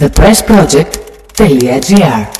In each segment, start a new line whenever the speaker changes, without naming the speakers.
The Press Project, Telia GR.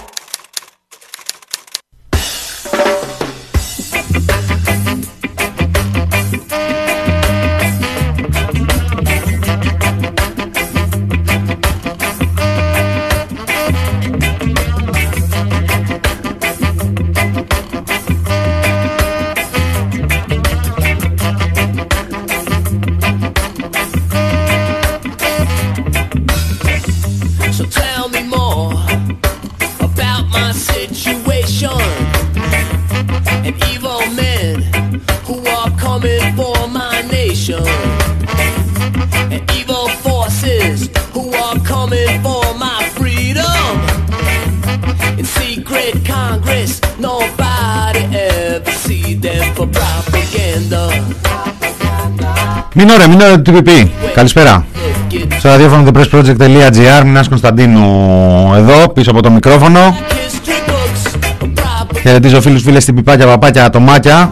Μην ώρα, μην ώρα του TPP. Καλησπέρα.
Look at
Στο ραδιόφωνο thepressproject.gr Μινάς Κωνσταντίνου εδώ πίσω από το μικρόφωνο
history books propaganda
Χαιρετίζω φίλους φίλες στην πιπάκια, παπάκια, ατομάκια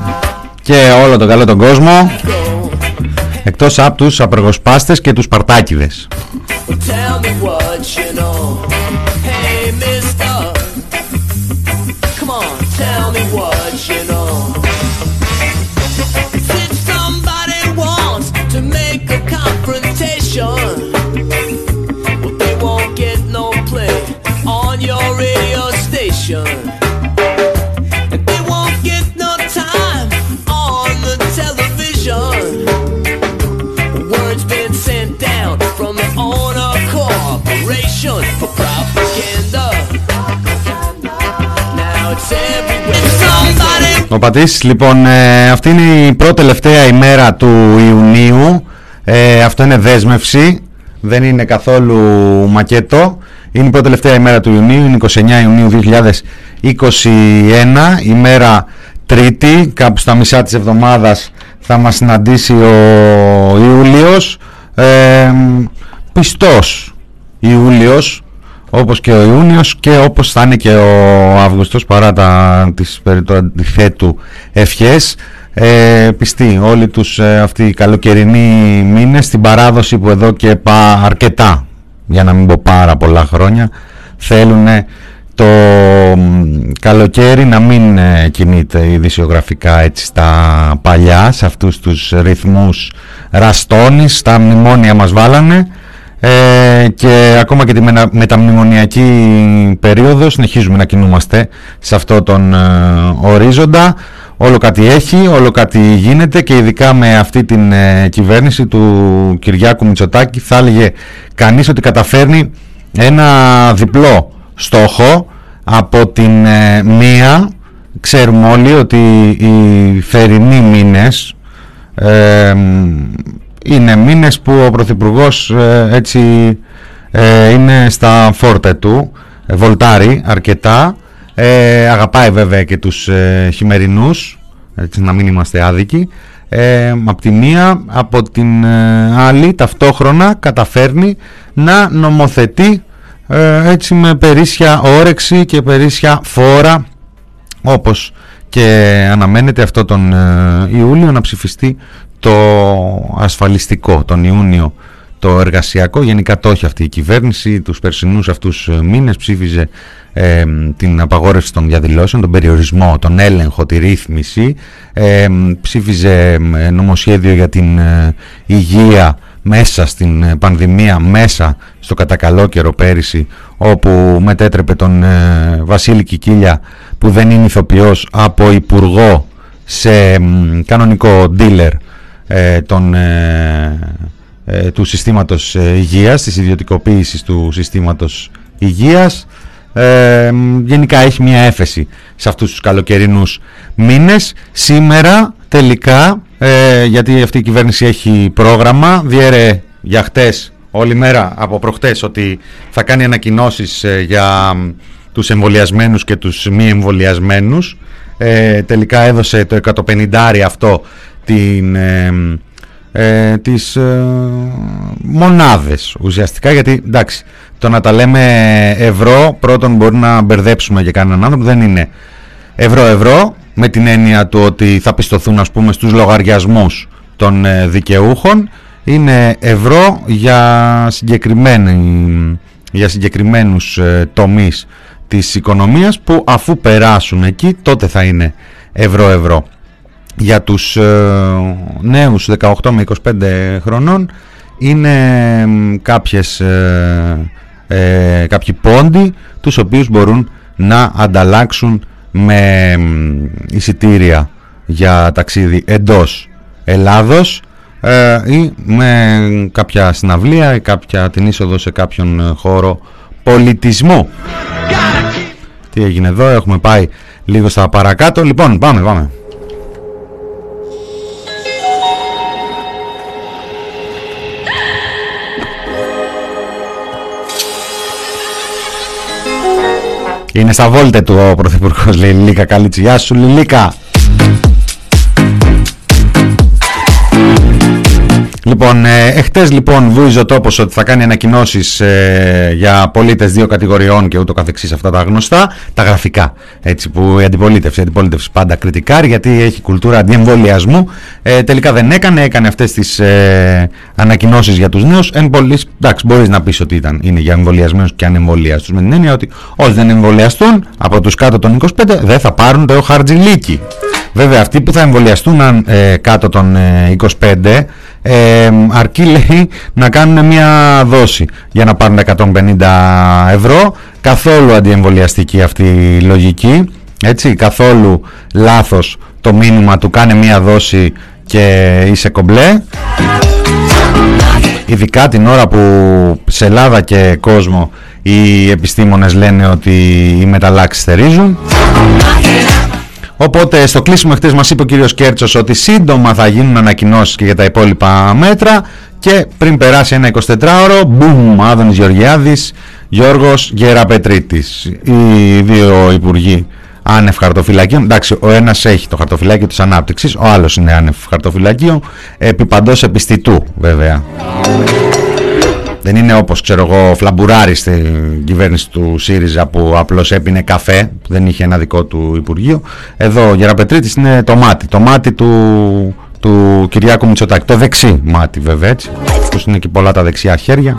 και όλο τον καλό τον κόσμο εκτός από τους απεργοσπάστες και τους παρτάκιδες
corporation for propaganda. Now it's everywhere. If somebody
Ο Πατής, λοιπόν, ε, αυτή είναι η πρώτη τελευταία ημέρα του Ιουνίου. Ε, αυτό είναι δέσμευση, δεν είναι καθόλου μακέτο. Είναι η πρώτη τελευταία ημέρα του Ιουνίου, είναι 29 Ιουνίου 2021, ημέρα Τρίτη, κάπου στα μισά της εβδομάδας θα μας συναντήσει ο Ιούλιος. Ε, πιστός Ιούλιος, όπως και ο Ιούνιος και όπως θα είναι και ο Αύγουστος παρά τα, τις περί του αντιθέτου ευχές ε, πιστοί όλοι τους ε, αυτοί οι καλοκαιρινοί μήνες στην παράδοση που εδώ και πά, αρκετά για να μην πω πάρα πολλά χρόνια θέλουν το μ, καλοκαίρι να μην ε, κινείται ειδησιογραφικά έτσι στα παλιά σε αυτούς τους ρυθμούς ραστόνης τα μνημόνια μας βάλανε ε, και ακόμα και τη μετα- μεταμνημονιακή περίοδο συνεχίζουμε να κινούμαστε σε αυτό τον ε, ορίζοντα. Όλο κάτι έχει, όλο κάτι γίνεται και ειδικά με αυτή την ε, κυβέρνηση του Κυριάκου Μητσοτάκη θα έλεγε κανείς ότι καταφέρνει ένα διπλό στόχο από την ε, μία. Ξέρουμε όλοι ότι οι θερινοί μήνες ε, είναι μήνες που ο Πρωθυπουργός ε, έτσι ε, είναι στα φόρτε του, ε, βολτάρει αρκετά, ε, αγαπάει βέβαια και τους ε, χειμερινούς, έτσι να μην είμαστε άδικοι. Ε, από τη μία, από την ε, άλλη ταυτόχρονα καταφέρνει να νομοθετεί ε, έτσι με περίσσια όρεξη και περίσσια φόρα όπως και αναμένεται αυτό τον ε, Ιούλιο να ψηφιστεί το ασφαλιστικό τον Ιούνιο το εργασιακό. Γενικά το έχει αυτή η κυβέρνηση. Τους περσινούς αυτούς ε, μήνες ψήφιζε ε, την απαγόρευση των διαδηλώσεων τον περιορισμό, τον έλεγχο, τη ρύθμιση. Ε, ψήφιζε ε, νομοσχέδιο για την ε, υγεία μέσα στην ε, πανδημία, μέσα στο κατακαλό καιρό πέρυσι όπου μετέτρεπε τον ε, Βασίλη Κικίλια που δεν είναι ηθοποιός από υπουργό σε μ, κανονικό dealer. ε, των, ε, ε, του συστήματος ε, υγείας, της ιδιωτικοποίησης του συστήματος υγείας. Ε, μ, γενικά έχει μια έφεση σε αυτούς τους καλοκαιρινούς μήνες. Σήμερα τελικά, ε, γιατί αυτή η κυβέρνηση έχει πρόγραμμα, διέρε για χτες όλη μέρα από προχτές ότι θα κάνει ανακοινώσεις ε, για μ, τους εμβολιασμένους και τους μη εμβολιασμένους. Ε, τελικά έδωσε το 150 αυτό την, ε, ε, τις ε, μονάδες ουσιαστικά γιατί εντάξει το να τα λέμε ευρώ πρώτον μπορεί να μπερδέψουμε για κανέναν άνθρωπο δεν είναι ευρώ ευρώ με την έννοια του ότι θα πιστοθούν ας πούμε στους λογαριασμούς των ε, δικαιούχων είναι ευρώ για συγκεκριμένη για συγκεκριμένους ε, τομείς της οικονομίας που αφού περάσουν εκεί τότε θα είναι ευρώ-ευρώ. Για τους ε, νέους 18 με 25 χρονών είναι κάποιες, ε, ε, κάποιοι πόντοι τους οποίους μπορούν να ανταλλάξουν με εισιτήρια για ταξίδι εντός Ελλάδος ε, ή με κάποια συναυλία ή κάποια την είσοδο σε κάποιον χώρο πολιτισμού. Τι έγινε εδώ, έχουμε πάει λίγο στα παρακάτω. Λοιπόν, πάμε, πάμε. Είναι στα βόλτε του ο Πρωθυπουργός λέει Λίλικα Καλίτσι. Γεια σου Λίλικα. Λοιπόν, ε, εχθές λοιπόν βούιζε ο τόπος ότι θα κάνει ανακοινώσεις ε, για πολίτες δύο κατηγοριών και ούτω καθεξής αυτά τα γνωστά, τα γραφικά, έτσι που η αντιπολίτευση, η αντιπολίτευση πάντα κριτικάρει γιατί έχει κουλτούρα αντιεμβολιασμού, ε, τελικά δεν έκανε, έκανε αυτές τις ε, ανακοινώσεις για τους νέους, εν πολλής, εντάξει μπορείς να πεις ότι ήταν, είναι για εμβολιασμένους και ανεμβολιαστούς με την έννοια ότι όσοι δεν εμβολιαστούν από τους κάτω των 25 δεν θα πάρουν το χαρτζιλίκι. Βέβαια αυτοί που θα εμβολιαστούν ε, κάτω των 25 ε, αρκεί λέει να κάνουν μια δόση για να πάρουν 150 ευρώ. Καθόλου αντιεμβολιαστική αυτή η λογική έτσι. Καθόλου λάθος το μήνυμα του κάνε μια δόση και είσαι κομπλέ ειδικά την ώρα που σε Ελλάδα και κόσμο οι επιστήμονες λένε ότι οι μεταλλάξεις θερίζουν Οπότε στο κλείσιμο χτες μας είπε ο κύριος Κέρτσος ότι σύντομα θα γίνουν ανακοινώσεις και για τα υπόλοιπα μέτρα και πριν περάσει ένα 24ωρο, μπουμ, Άδωνης Γεωργιάδης, Γιώργος Γεραπετρίτης. Οι δύο υπουργοί άνευ χαρτοφυλακίων. Εντάξει, ο ένας έχει το χαρτοφυλάκιο της ανάπτυξης, ο άλλος είναι άνευ χαρτοφυλακίου, επί παντός επιστητού βέβαια. Δεν είναι όπως ξέρω εγώ φλαμπουράρι στην κυβέρνηση του ΣΥΡΙΖΑ που απλώς έπινε καφέ, δεν είχε ένα δικό του Υπουργείο. Εδώ ο Γεραπετρίτης είναι το μάτι, το μάτι του, του Κυριάκου Μητσοτάκη, το δεξί μάτι βέβαια έτσι, που είναι και πολλά τα δεξιά χέρια.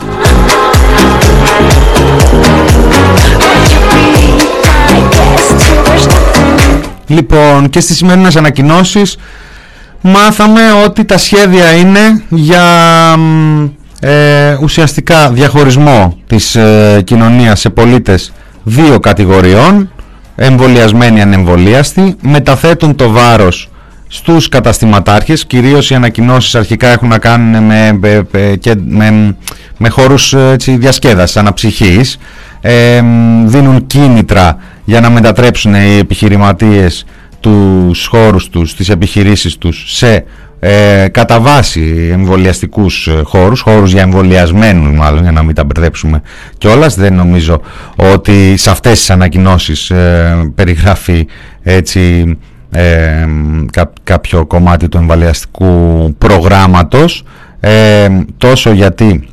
Λοιπόν και στις σημερινές ανακοινώσεις μάθαμε ότι τα σχέδια είναι για ε, ουσιαστικά διαχωρισμό της ε, κοινωνίας σε πολίτες δύο κατηγοριών εμβολιασμένοι ανεμβολίαστοι μεταθέτουν το βάρος στους καταστηματάρχες κυρίως οι ανακοινώσεις αρχικά έχουν να κάνουν με, με, και με, με χώρους έτσι, διασκέδασης αναψυχής ε, δίνουν κίνητρα για να μετατρέψουν οι επιχειρηματίες τους χώρους τους, τις επιχειρήσεις τους σε ε, κατά βάση εμβολιαστικούς ε, χώρους, χώρους για εμβολιασμένους μάλλον για να μην τα μπερδέψουμε κιόλας δεν νομίζω ότι σε αυτές τις ανακοινώσεις ε, περιγράφει έτσι ε, κάποιο κομμάτι του εμβολιαστικού προγράμματος. Ε, τόσο γιατί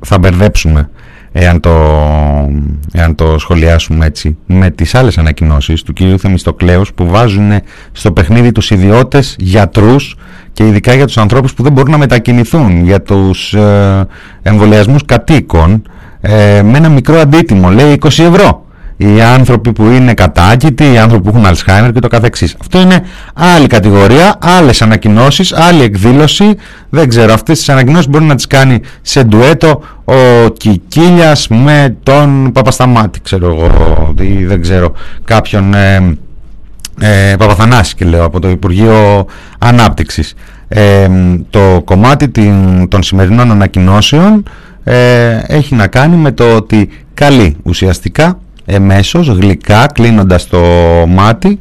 θα μπερδέψουμε εάν το, εάν το σχολιάσουμε έτσι, με τις άλλες ανακοινώσεις του κυρίου Θεμιστοκλέους που βάζουν στο παιχνίδι τους ιδιώτες, γιατρούς και ειδικά για τους ανθρώπους που δεν μπορούν να μετακινηθούν, για τους ε, εμβολιασμούς κατοίκων, ε, με ένα μικρό αντίτιμο, λέει 20 ευρώ οι άνθρωποι που είναι κατάκητοι, οι άνθρωποι που έχουν Αλσχάιμερ και το καθεξής. Αυτό είναι άλλη κατηγορία, άλλες ανακοινώσεις, άλλη εκδήλωση. Δεν ξέρω, αυτές τις ανακοινώσεις μπορεί να τις κάνει σε ντουέτο ο Κικίλιας με τον Παπασταμάτη, ξέρω εγώ, ή δεν ξέρω, κάποιον ε, ε, Παπαθανάση και λέω από το Υπουργείο Ανάπτυξης. Ε, το κομμάτι των σημερινών ανακοινώσεων ε, έχει να κάνει με το ότι καλεί ουσιαστικά εμέσως, γλυκά, κλείνοντας το μάτι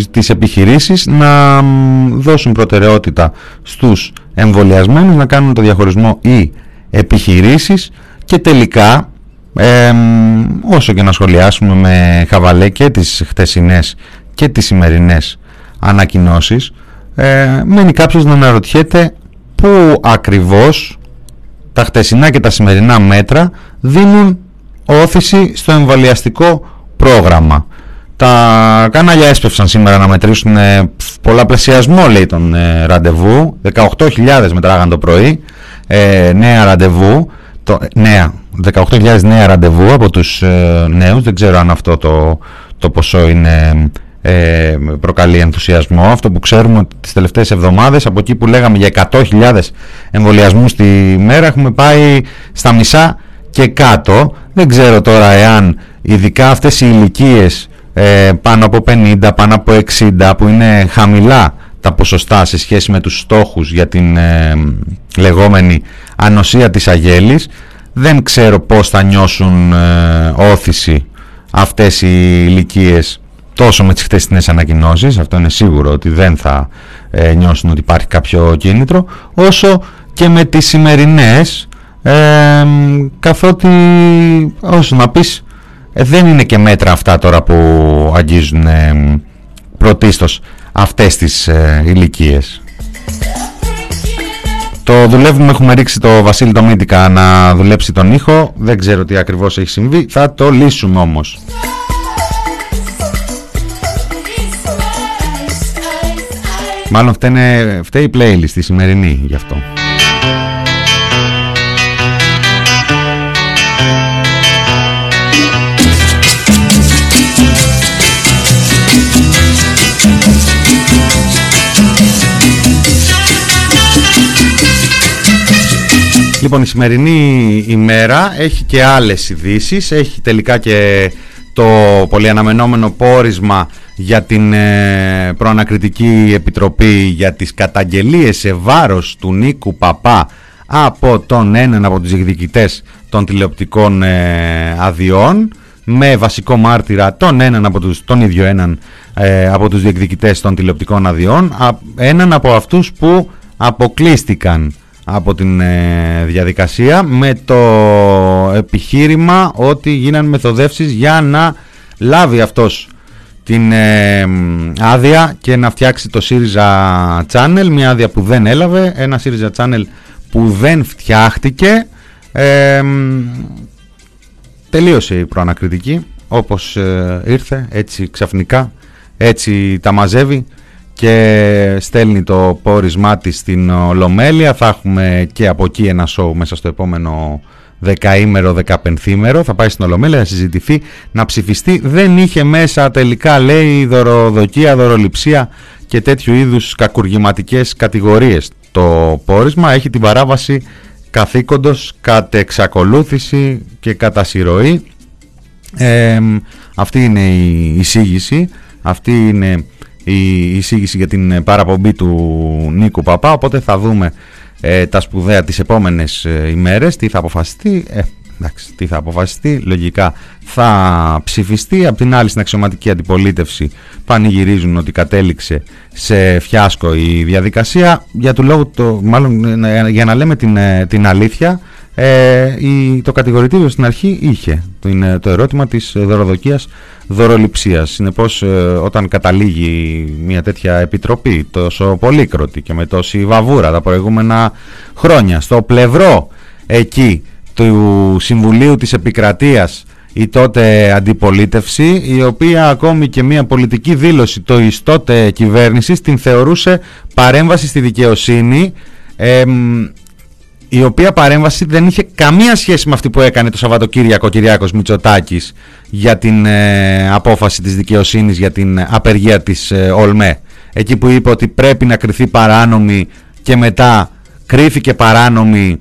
στις επιχειρήσεις να δώσουν προτεραιότητα στους εμβολιασμένους να κάνουν το διαχωρισμό ή επιχειρήσεις και τελικά όσο και να σχολιάσουμε με χαβαλέ και τις χτεσινές και τις σημερινές ανακοινώσεις ε, μένει κάποιος να αναρωτιέται πού ακριβώς τα χτεσινά και τα σημερινά μέτρα δίνουν όθηση στο εμβολιαστικό πρόγραμμα. Τα κανάλια έσπευσαν σήμερα να μετρήσουν ε, πολλαπλασιασμό λέει τον ε, ραντεβού. 18.000 μετράγαν το πρωί, ε, νέα ραντεβού. το, νέα, 18.000 νέα ραντεβού από τους ε, νέους. Δεν ξέρω αν αυτό το, το ποσό είναι ε, προκαλεί ενθουσιασμό. Αυτό που ξέρουμε ότι τις τελευταίες εβδομάδες από εκεί που λέγαμε για 100.000 εμβολιασμούς τη μέρα έχουμε πάει στα μισά και κάτω. Δεν ξέρω τώρα εάν ειδικά αυτές οι ηλικίες ε, πάνω από 50, πάνω από 60 που είναι χαμηλά τα ποσοστά σε σχέση με τους στόχους για την ε, λεγόμενη ανοσία της αγέλης δεν ξέρω πώς θα νιώσουν ε, όθηση αυτές οι ηλικίες τόσο με τις χτεσινές ανακοινώσεις αυτό είναι σίγουρο ότι δεν θα ε, νιώσουν ότι υπάρχει κάποιο κίνητρο όσο και με τις σημερινές ε, καθότι όσο να πεις ε, δεν είναι και μέτρα αυτά τώρα που αγγίζουν ε, πρωτίστως αυτές τις ε, ηλικίες. Το δουλεύουμε, έχουμε ρίξει το Βασίλη το Μίντικα να δουλέψει τον ήχο. Δεν ξέρω τι ακριβώς έχει συμβεί, θα το λύσουμε όμως. Μάλλον φταίει η playlist η σημερινή γι' αυτό. Λοιπόν, η σημερινή ημέρα έχει και άλλες ειδήσεις. Έχει τελικά και το πολύ αναμενόμενο πόρισμα για την ε, προανακριτική επιτροπή για τις καταγγελίες σε βάρος του Νίκου Παπά από τον έναν από τους εκδικητές των τηλεοπτικών ε, αδειών με βασικό μάρτυρα τον έναν από τους, τον ίδιο έναν ε, από τους διεκδικητές των τηλεοπτικών αδειών έναν από αυτούς που αποκλείστηκαν από την ε, διαδικασία με το επιχείρημα ότι γίναν μεθοδεύσεις για να λάβει αυτός την ε, άδεια και να φτιάξει το ΣΥΡΙΖΑ Channel, μια άδεια που δεν έλαβε, ένα ΣΥΡΙΖΑ Channel που δεν φτιάχτηκε. Ε, τελείωσε η προανακριτική, όπως ήρθε, έτσι ξαφνικά, έτσι τα μαζεύει και στέλνει το πόρισμά της στην Ολομέλεια. Θα έχουμε και από εκεί ένα σοου μέσα στο επόμενο δεκαήμερο, δεκαπενθήμερο. Θα πάει στην Ολομέλεια να συζητηθεί, να ψηφιστεί. Δεν είχε μέσα τελικά λέει δωροδοκία, δωροληψία και τέτοιου είδους κακουργηματικές κατηγορίες. Το πόρισμα έχει την παράβαση καθήκοντος κατ' εξακολούθηση και κατά συρροή. αυτή είναι η εισήγηση, αυτή είναι η εισήγηση για την ε, παραπομπή του Νίκου Παπά. Οπότε θα δούμε ε, τα σπουδαία τις επόμενες ε, ημέρες τι θα αποφασιστεί. Ε, εντάξει, τι θα αποφασιστεί λογικά θα ψηφιστεί. Από την άλλη στην αξιωματική αντιπολίτευση πανηγυρίζουν ότι κατέληξε σε φιάσκο η διαδικασία. Για του λόγου το, μάλλον για να λέμε την, την αλήθεια ε, η, το κατηγορητήριο στην αρχή είχε το, το ερώτημα της δωροδοκίας δωροληψίας. Συνεπώς ε, όταν καταλήγει μια τέτοια επιτροπή τόσο πολύκροτη και με τόση βαβούρα τα προηγούμενα χρόνια στο πλευρό εκεί του Συμβουλίου της Επικρατείας η τότε αντιπολίτευση η οποία ακόμη και μια πολιτική δήλωση το εις τότε κυβέρνησης την θεωρούσε παρέμβαση στη δικαιοσύνη η οποία παρέμβαση δεν είχε καμία σχέση με αυτή που έκανε το Σαββατοκύριακο Κυριάκος Μητσοτάκης για την ε, απόφαση της δικαιοσύνης για την απεργία της ε, ΟΛΜΕ. Εκεί που είπε ότι πρέπει να κριθεί παράνομη και μετά κρίθηκε παράνομη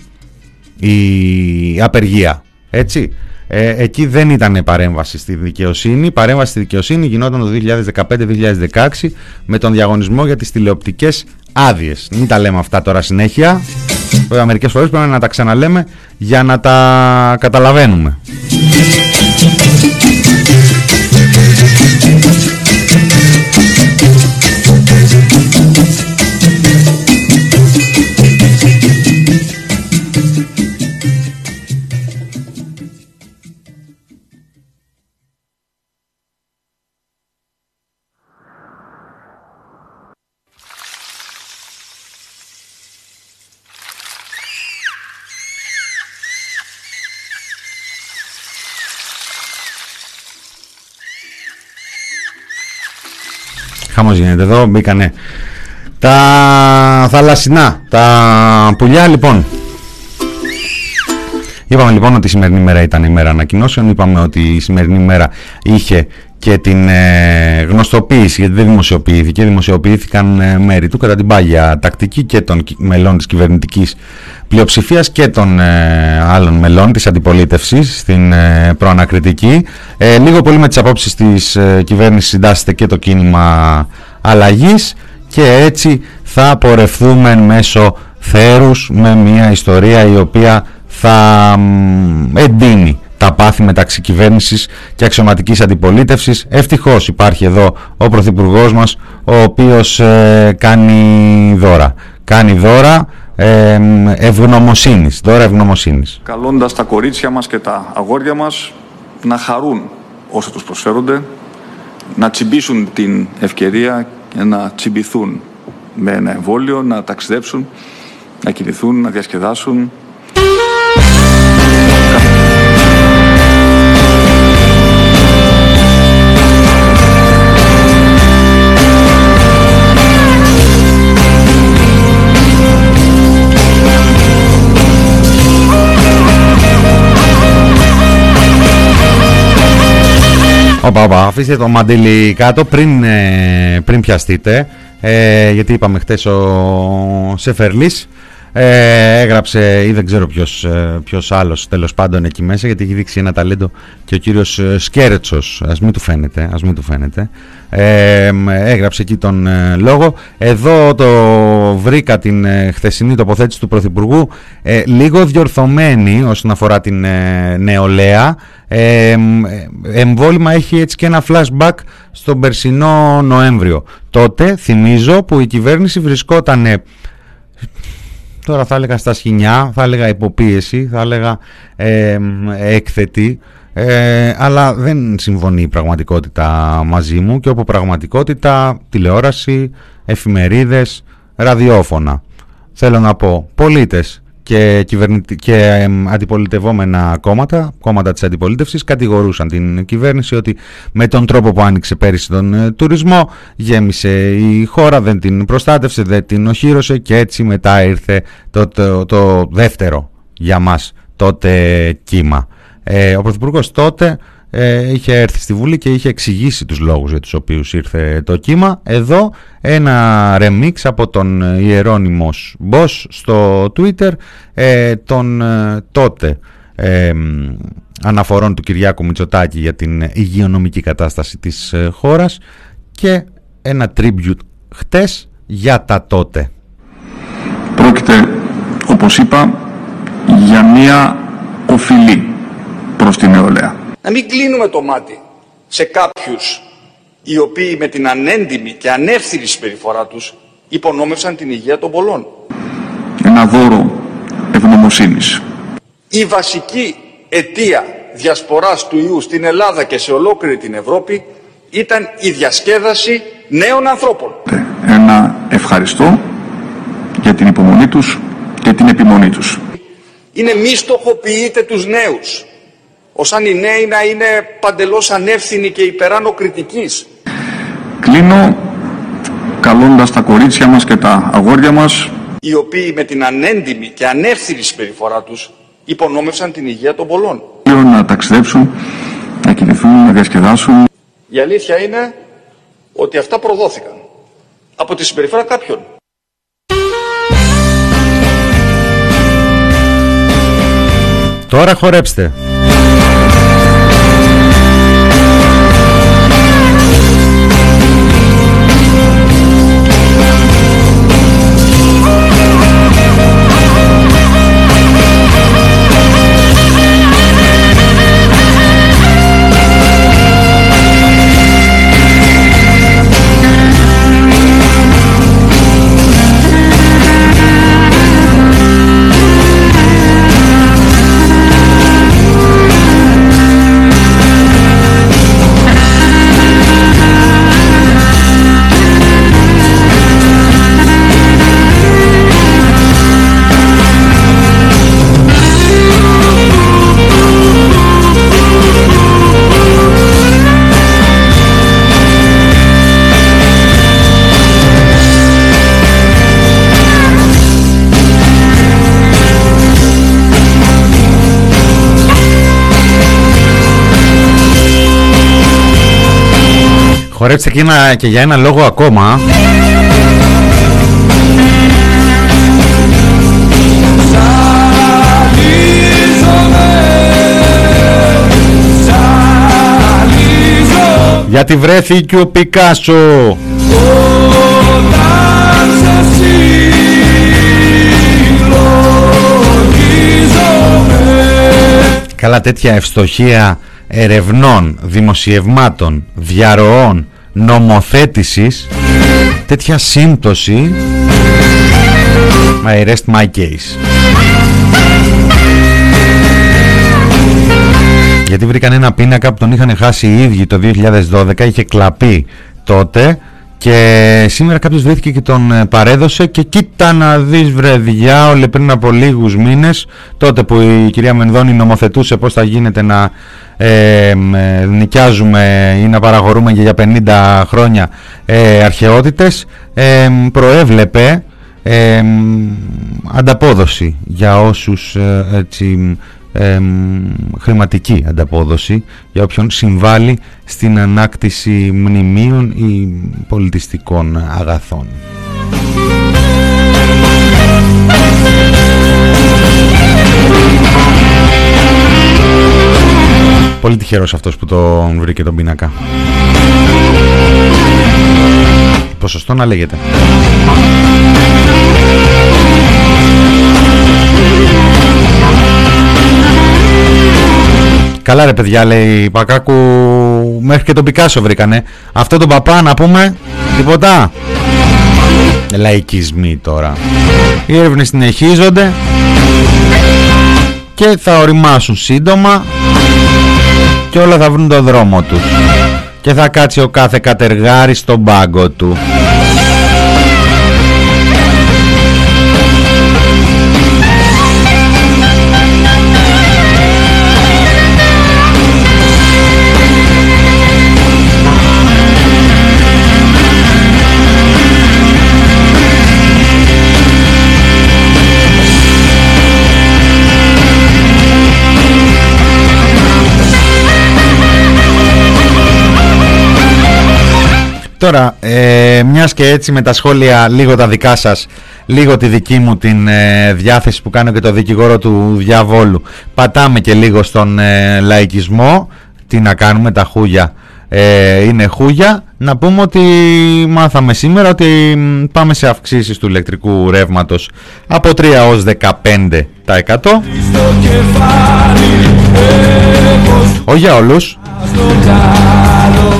η απεργία. Έτσι. Ε, εκεί δεν ήταν παρέμβαση στη δικαιοσύνη. Η παρέμβαση στη δικαιοσύνη γινόταν το 2015-2016 με τον διαγωνισμό για τις τηλεοπτικές άδειες. Μην τα λέμε αυτά τώρα συνέχεια. Βέβαια μερικές φορές πρέπει να τα ξαναλέμε για να τα καταλαβαίνουμε. Χαμός γίνεται εδώ, μπήκανε τα θαλασσινά, τα πουλιά λοιπόν. Είπαμε λοιπόν ότι η σημερινή μέρα ήταν η μέρα ανακοινώσεων. Είπαμε ότι η σημερινή μέρα είχε και την ε, γνωστοποίηση, γιατί δεν δημοσιοποιήθηκε, δημοσιοποιήθηκαν ε, μέρη του κατά την πάγια τακτική και των μελών της κυβερνητικής πλειοψηφίας και των ε, άλλων μελών της αντιπολίτευσης στην προανακριτική. λίγο πολύ με τις απόψεις της κυβέρνησης συντάσσεται και το κίνημα αλλαγής και έτσι θα πορευθούμε μέσω θέρους με μια ιστορία η οποία θα εντείνει τα πάθη μεταξύ κυβέρνησης και αξιωματικής αντιπολίτευσης. Ευτυχώς υπάρχει εδώ ο Πρωθυπουργός μας, ο οποίος ε, κάνει δώρα. Κάνει δώρα ε, ευγνωμοσύνης. Δώρα ευγνωμοσύνης.
Καλώντας τα κορίτσια μας και τα αγόρια μας να χαρούν όσο τους προσφέρονται, να τσιμπήσουν την ευκαιρία και να τσιμπηθούν με ένα εμβόλιο, να ταξιδέψουν, να κινηθούν, να διασκεδάσουν,
Οπα, οπα, αφήστε το μαντήλι κάτω πριν, ε, πριν πιαστείτε. Ε, γιατί είπαμε χτες ο Σεφερλής ε, έγραψε ή δεν ξέρω ποιος, ε, ποιος άλλος τέλος πάντων εκεί μέσα γιατί έχει δείξει ένα ταλέντο και ο κύριος ε, Σκέρετσος. Ας μην του φαίνεται, ας μην του φαίνεται. Ε, έγραψε εκεί τον λόγο. Εδώ το βρήκα την χθεσινή τοποθέτηση του Πρωθυπουργού. Λίγο διορθωμένη όσον αφορά την νεολαία. Εμβόλυμα έχει έτσι και ένα flashback στον περσινό Νοέμβριο. Τότε θυμίζω που η κυβέρνηση βρισκόταν τώρα θα έλεγα στα σχοινιά, θα έλεγα υποπίεση, θα έλεγα ε, έκθετη, ε, αλλά δεν συμφωνεί η πραγματικότητα μαζί μου και όπου πραγματικότητα τηλεόραση, εφημερίδες, ραδιόφωνα. Θέλω να πω πολίτες και, κυβερνητι... και αντιπολιτευόμενα κόμματα, κόμματα της αντιπολίτευσης, κατηγορούσαν την κυβέρνηση ότι με τον τρόπο που άνοιξε πέρυσι τον ε, τουρισμό γέμισε η χώρα, δεν την προστάτευσε, δεν την οχύρωσε και έτσι μετά ήρθε το, το, το δεύτερο για μας τότε κύμα. Ε, ο Πρωθυπουργός τότε ε, είχε έρθει στη Βουλή και είχε εξηγήσει τους λόγους για τους οποίους ήρθε το κύμα. Εδώ ένα remix από τον Ιερώνυμος Μπος στο Twitter ε, των ε, τότε ε, αναφορών του Κυριάκου Μητσοτάκη για την υγειονομική κατάσταση της ε, χώρας και ένα tribute χτες για τα τότε.
Πρόκειται, όπως είπα, για μία οφειλή προς την νεολαία
να μην κλείνουμε το μάτι σε κάποιους οι οποίοι με την ανέντιμη και ανεύθυνη συμπεριφορά τους υπονόμευσαν την υγεία των πολλών.
Ένα δώρο ευγνωμοσύνης.
Η βασική αιτία διασποράς του ιού στην Ελλάδα και σε ολόκληρη την Ευρώπη ήταν η διασκέδαση νέων ανθρώπων.
Ένα ευχαριστώ για την υπομονή τους και την επιμονή τους.
Είναι μη στοχοποιείτε τους νέους ως αν οι νέοι να είναι παντελώς ανεύθυνοι και υπεράνω κριτικής.
Κλείνω καλώντας τα κορίτσια μας και τα αγόρια μας
οι οποίοι με την ανέντιμη και ανεύθυνη συμπεριφορά τους υπονόμευσαν την υγεία των πολλών.
Να ταξιδέψουν, να κινηθούν, να διασκεδάσουν.
Η αλήθεια είναι ότι αυτά προδόθηκαν από τη συμπεριφορά κάποιων.
Τώρα χορέψτε. Χορέψτε και, ένα, και για ένα λόγο ακόμα. Γιατί βρέθηκε ο Πικάσο. Καλά τέτοια ευστοχία ερευνών, δημοσιευμάτων, διαρροών, νομοθέτησης τέτοια σύμπτωση. I rest my case. Γιατί βρήκαν ένα πίνακα που τον είχαν χάσει οι ίδιοι το 2012 είχε κλαπεί τότε και σήμερα κάποιος βρέθηκε και τον ε, παρέδωσε και κοίτα να δεις βρε διάολε πριν από λίγους μήνες τότε που η κυρία Μενδώνη νομοθετούσε πως θα γίνεται να ε, νοικιάζουμε ή να παραγορούμε και για 50 χρόνια ε, αρχαιότητες ε, προέβλεπε ε, ανταπόδοση για όσους ε, έτσι χρηματική ανταπόδοση για όποιον συμβάλλει στην ανάκτηση μνημείων ή πολιτιστικών αγαθών. Πολύ τυχερός αυτός που τον βρήκε τον πίνακα. Ποσοστό να λέγεται. Καλά ρε παιδιά λέει Πακάκου Μέχρι και τον Πικάσο βρήκανε. Αυτό τον παπά να πούμε Τίποτα. Λαϊκισμοί τώρα. Οι έρευνες συνεχίζονται Και θα οριμάσουν σύντομα Και όλα θα βρουν τον δρόμο τους. Και θα κάτσει ο κάθε κατεργάρι στον πάγκο του Τώρα, ε, μιας και έτσι με τα σχόλια λίγο τα δικά σας, λίγο τη δική μου την ε, διάθεση που κάνω και το δικηγόρο του διαβόλου, πατάμε και λίγο στον ε, λαϊκισμό, τι να κάνουμε, τα χούγια ε, είναι χούγια. Να πούμε ότι μάθαμε σήμερα ότι πάμε σε αυξήσεις του ηλεκτρικού ρεύματος από 3 ως 15%. Όχι για όλους.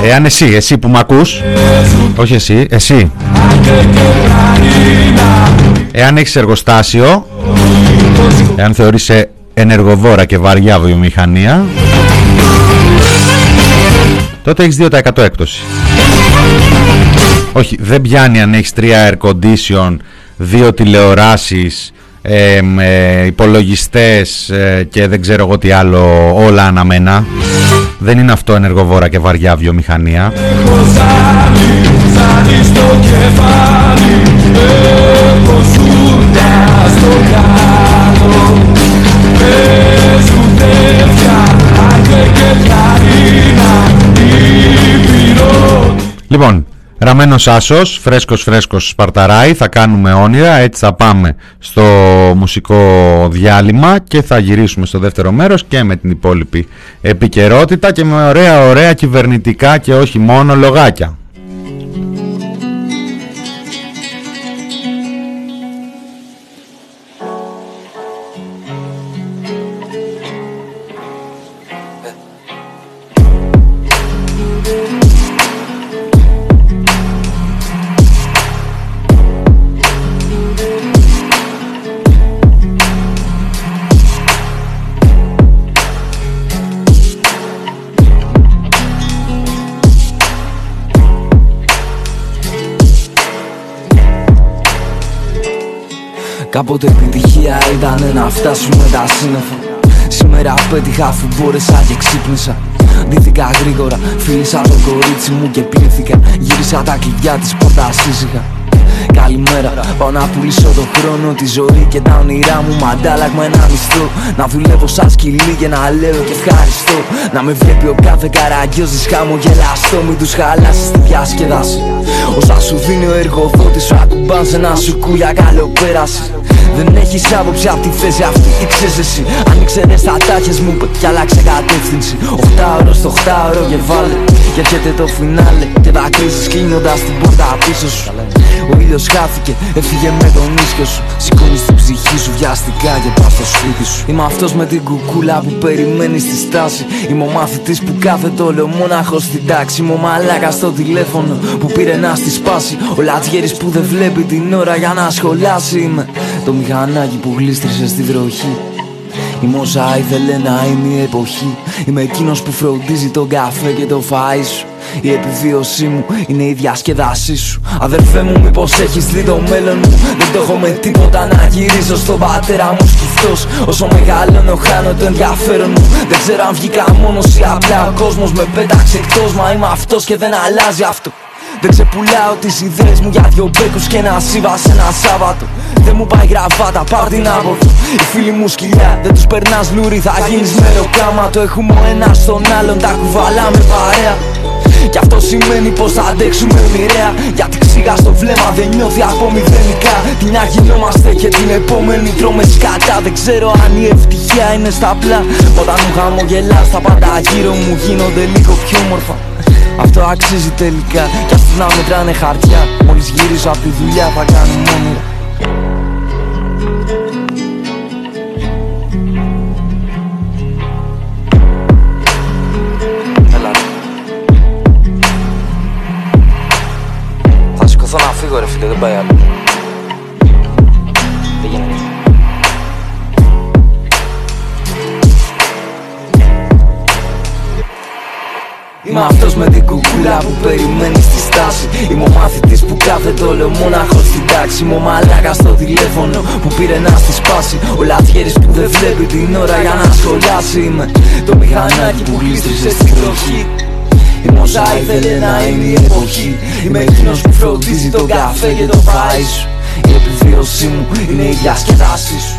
Εάν εσύ, εσύ που μ' ακούς Όχι εσύ, εσύ. Εάν έχεις εργοστάσιο Εάν θεωρείς ενεργοβόρα και βαριά βιομηχανία Τότε έχεις 2% έκπτωση. Όχι, δεν πιάνει αν έχεις 3 air condition Δύο τηλεοράσεις ε, ε, υπολογιστές ε, και δεν ξέρω εγώ τι άλλο όλα αναμένα δεν είναι αυτό ενεργοβόρα και βαριά βιομηχανία. Λοιπόν, Ραμένος Άσος, φρέσκος φρέσκος Σπαρταράι, θα κάνουμε όνειρα, έτσι θα πάμε στο μουσικό διάλειμμα και θα γυρίσουμε στο δεύτερο μέρος και με την υπόλοιπη επικαιρότητα και με ωραία ωραία κυβερνητικά και όχι μόνο λογάκια.
Φτάσουμε τα σύννεφα. Σήμερα πέτυχα αφού μπόρεσα και ξύπνησα. Ντύθηκα γρήγορα, φίλησα το κορίτσι μου και πλήθηκα Γύρισα τα κλειδιά της πόρτας ήσυχα καλημέρα Πάω να πουλήσω το χρόνο, τη ζωή και τα όνειρά μου. Μ' αντάλλαγμα ένα μισθό. Να δουλεύω σαν σκυλί και να λέω και ευχαριστώ. Να με βλέπει ο κάθε καραγκιόζης χαμογελαστό Μην τους χαλάσεις στη διασκεδάση Όσα σου δίνει ο εργοδότης σου ακουμπάν σε ένα σουκού για καλό πέραση δεν έχεις άποψη από τη θέση αυτή. Ή ξέρεις εσύ Αν ήξερες τα τάχες μου και άλλαξε κατεύθυνση. Οχτάωρο στο οχτάωρο και βάλε Και έρχεται το φινάλε. Και θα κλείσεις κλείνοντας την πόρτα πίσω σου Ο ήλιος χάθηκε, έφυγε με τον ίσιο σου. Σηκώνεις την ψυχή σου βιαστικά και πας στο σπίτι σου. Είμαι αυτός με την κουκούλα που περιμένει στη στάση. Είμαι ο μαθητής που κάθεται όλο μόναχο στην τάξη. Είμαι ο μαλάκας στο τηλέφωνο που πήρε να στη σπάση Ο λατζιέρης που δεν βλέπει την ώρα για να σχολάσει. Είμαι το μηχανάκι που γλίστρισε στη βροχή. Είμαι όσα ήθελε να είναι η εποχή. Είμαι εκείνος που φροντίζει τον καφέ και το φαΐ σου η επιβίωσή μου είναι η διασκεδάσή σου. Αδερφέ μου μήπως έχεις δει το μέλλον μου; Δεν το έχω με τίποτα να γυρίσω στον πατέρα μου σκυφτός. Όσο μεγαλώνω χάνω το ενδιαφέρον μου. Δεν ξέρω αν βγήκα μόνος ή απλά ο κόσμος με πέταξε εκτός. Μα είμαι αυτός και δεν αλλάζει αυτό. Δεν ξεπουλάω τις ιδέες μου για δυο μπέκους και ένα σύβα σε ένα Σάββατο. Δεν μου πάει γραβάτα, πάρ την από Οι φίλοι μου σκυλιά, δεν τους περνάς λούρι Θα γίνεις το έχουμε ο ένας στον άλλον. Τα κουβαλάμε παρέα Κι αυτό σημαίνει πως θα αντέξουμε μοιραία. Γιατί ξύγα στο βλέμμα δεν νιώθει από μηδενικά. Την μια γινόμαστε και την επόμενη τρώμε σκάτα Δεν ξέρω αν η ευτυχία είναι στα πλά Όταν μου χαμογελάς τα πάντα γύρω μου γίνονται λίγο πιο όμορφα. Αυτό αξίζει τελικά. Κι αυτούς να μετράνε χαρτιά. Μόλις γυρίσω από τη δουλειά θα κάνουμε όνειρα φύγω ρε φίλε δεν πάει άλλο Είμαι αυτός με την κουκούλα που περιμένει στη στάση. Είμαι ο μαθητής που κάθεται όλο μόναχος στην τάξη. Είμαι ο μαλάκας στο τηλέφωνο που πήρε να στη σπάση Ο λαθιέρης που δεν βλέπει την ώρα για να σχολιάσει. Είμαι το μηχανάκι που γλίστρισε στην τροχή Είμαι όσα ήθελε να είναι η εποχή. Είμαι εκείνος που φροντίζει τον καφέ και το φάι σου Η επιβίωσή μου είναι η διασκεδάση σου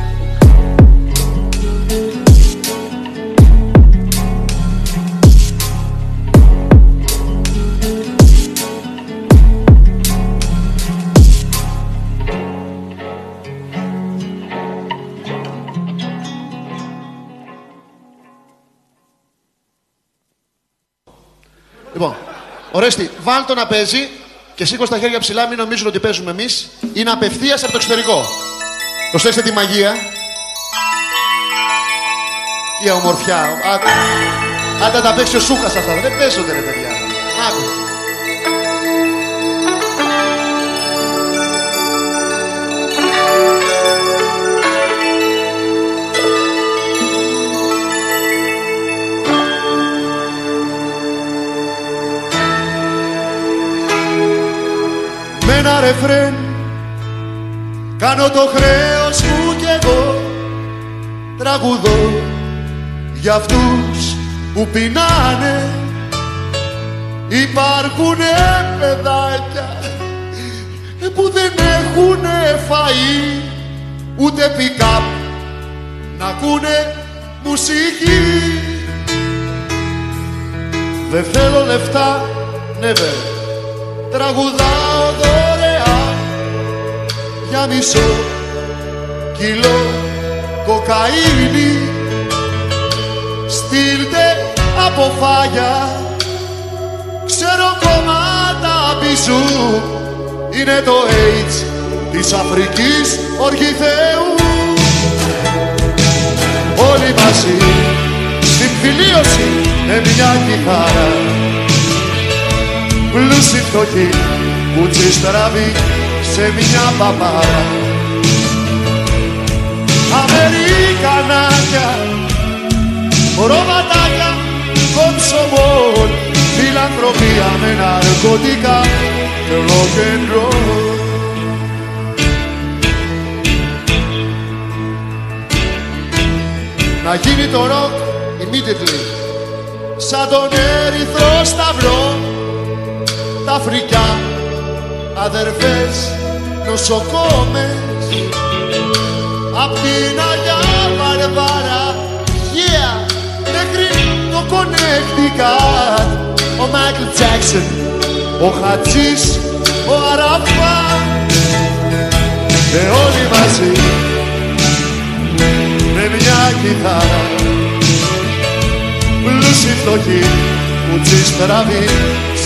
Ορέστη, βάλ το να παίζει και σήκω τα χέρια ψηλά, μην νομίζουν ότι παίζουμε εμείς. Είναι απευθείας από το εξωτερικό. Προσέξτε τη μαγεία. Τι ομορφιά. Άντε τα παίξει ο Σούχα αυτά. Δεν παίζονται ρε παιδιά. Άκου. Ένα ρεφρέν. Κάνω το χρέος μου κι εγώ Τραγουδώ για αυτούς που πεινάνε. Υπάρχουνε παιδάκια που δεν έχουνε φαΐ ούτε πικάπ να ακούνε μουσική. Δεν θέλω λεφτά, never Τραγουδάω δωρεά για μισό κιλό κοκαίνη. Στείλτε από φάγια Ξέρω κομμάτα πισού Είναι το AIDS της Αφρικής Ορχηθέου Όλοι μαζί στην φιλίωση με μια κιθάρα πλούσιοι φτωχοί κουτσί στραβή σε μια παπάρα Αμερικανάκια, ρωματάκια, κοψομόλ φιλανθρωπία με ναρκωτικά και rock and roll. Να γίνει το ροκ immediately. Σαν τον ερυθρό σταυρό τα φρικιά αδερφές νοσοκόμες. Απ' την Αγιά Βαρβάρα Yeah, μέχρι το Connecticut Ο Μάικλ Τζάξον, ο Χατζής, ο Αραφάτ Και όλοι μαζί με μια κιθάρα Πλούσιοι φτωχοί που στραβή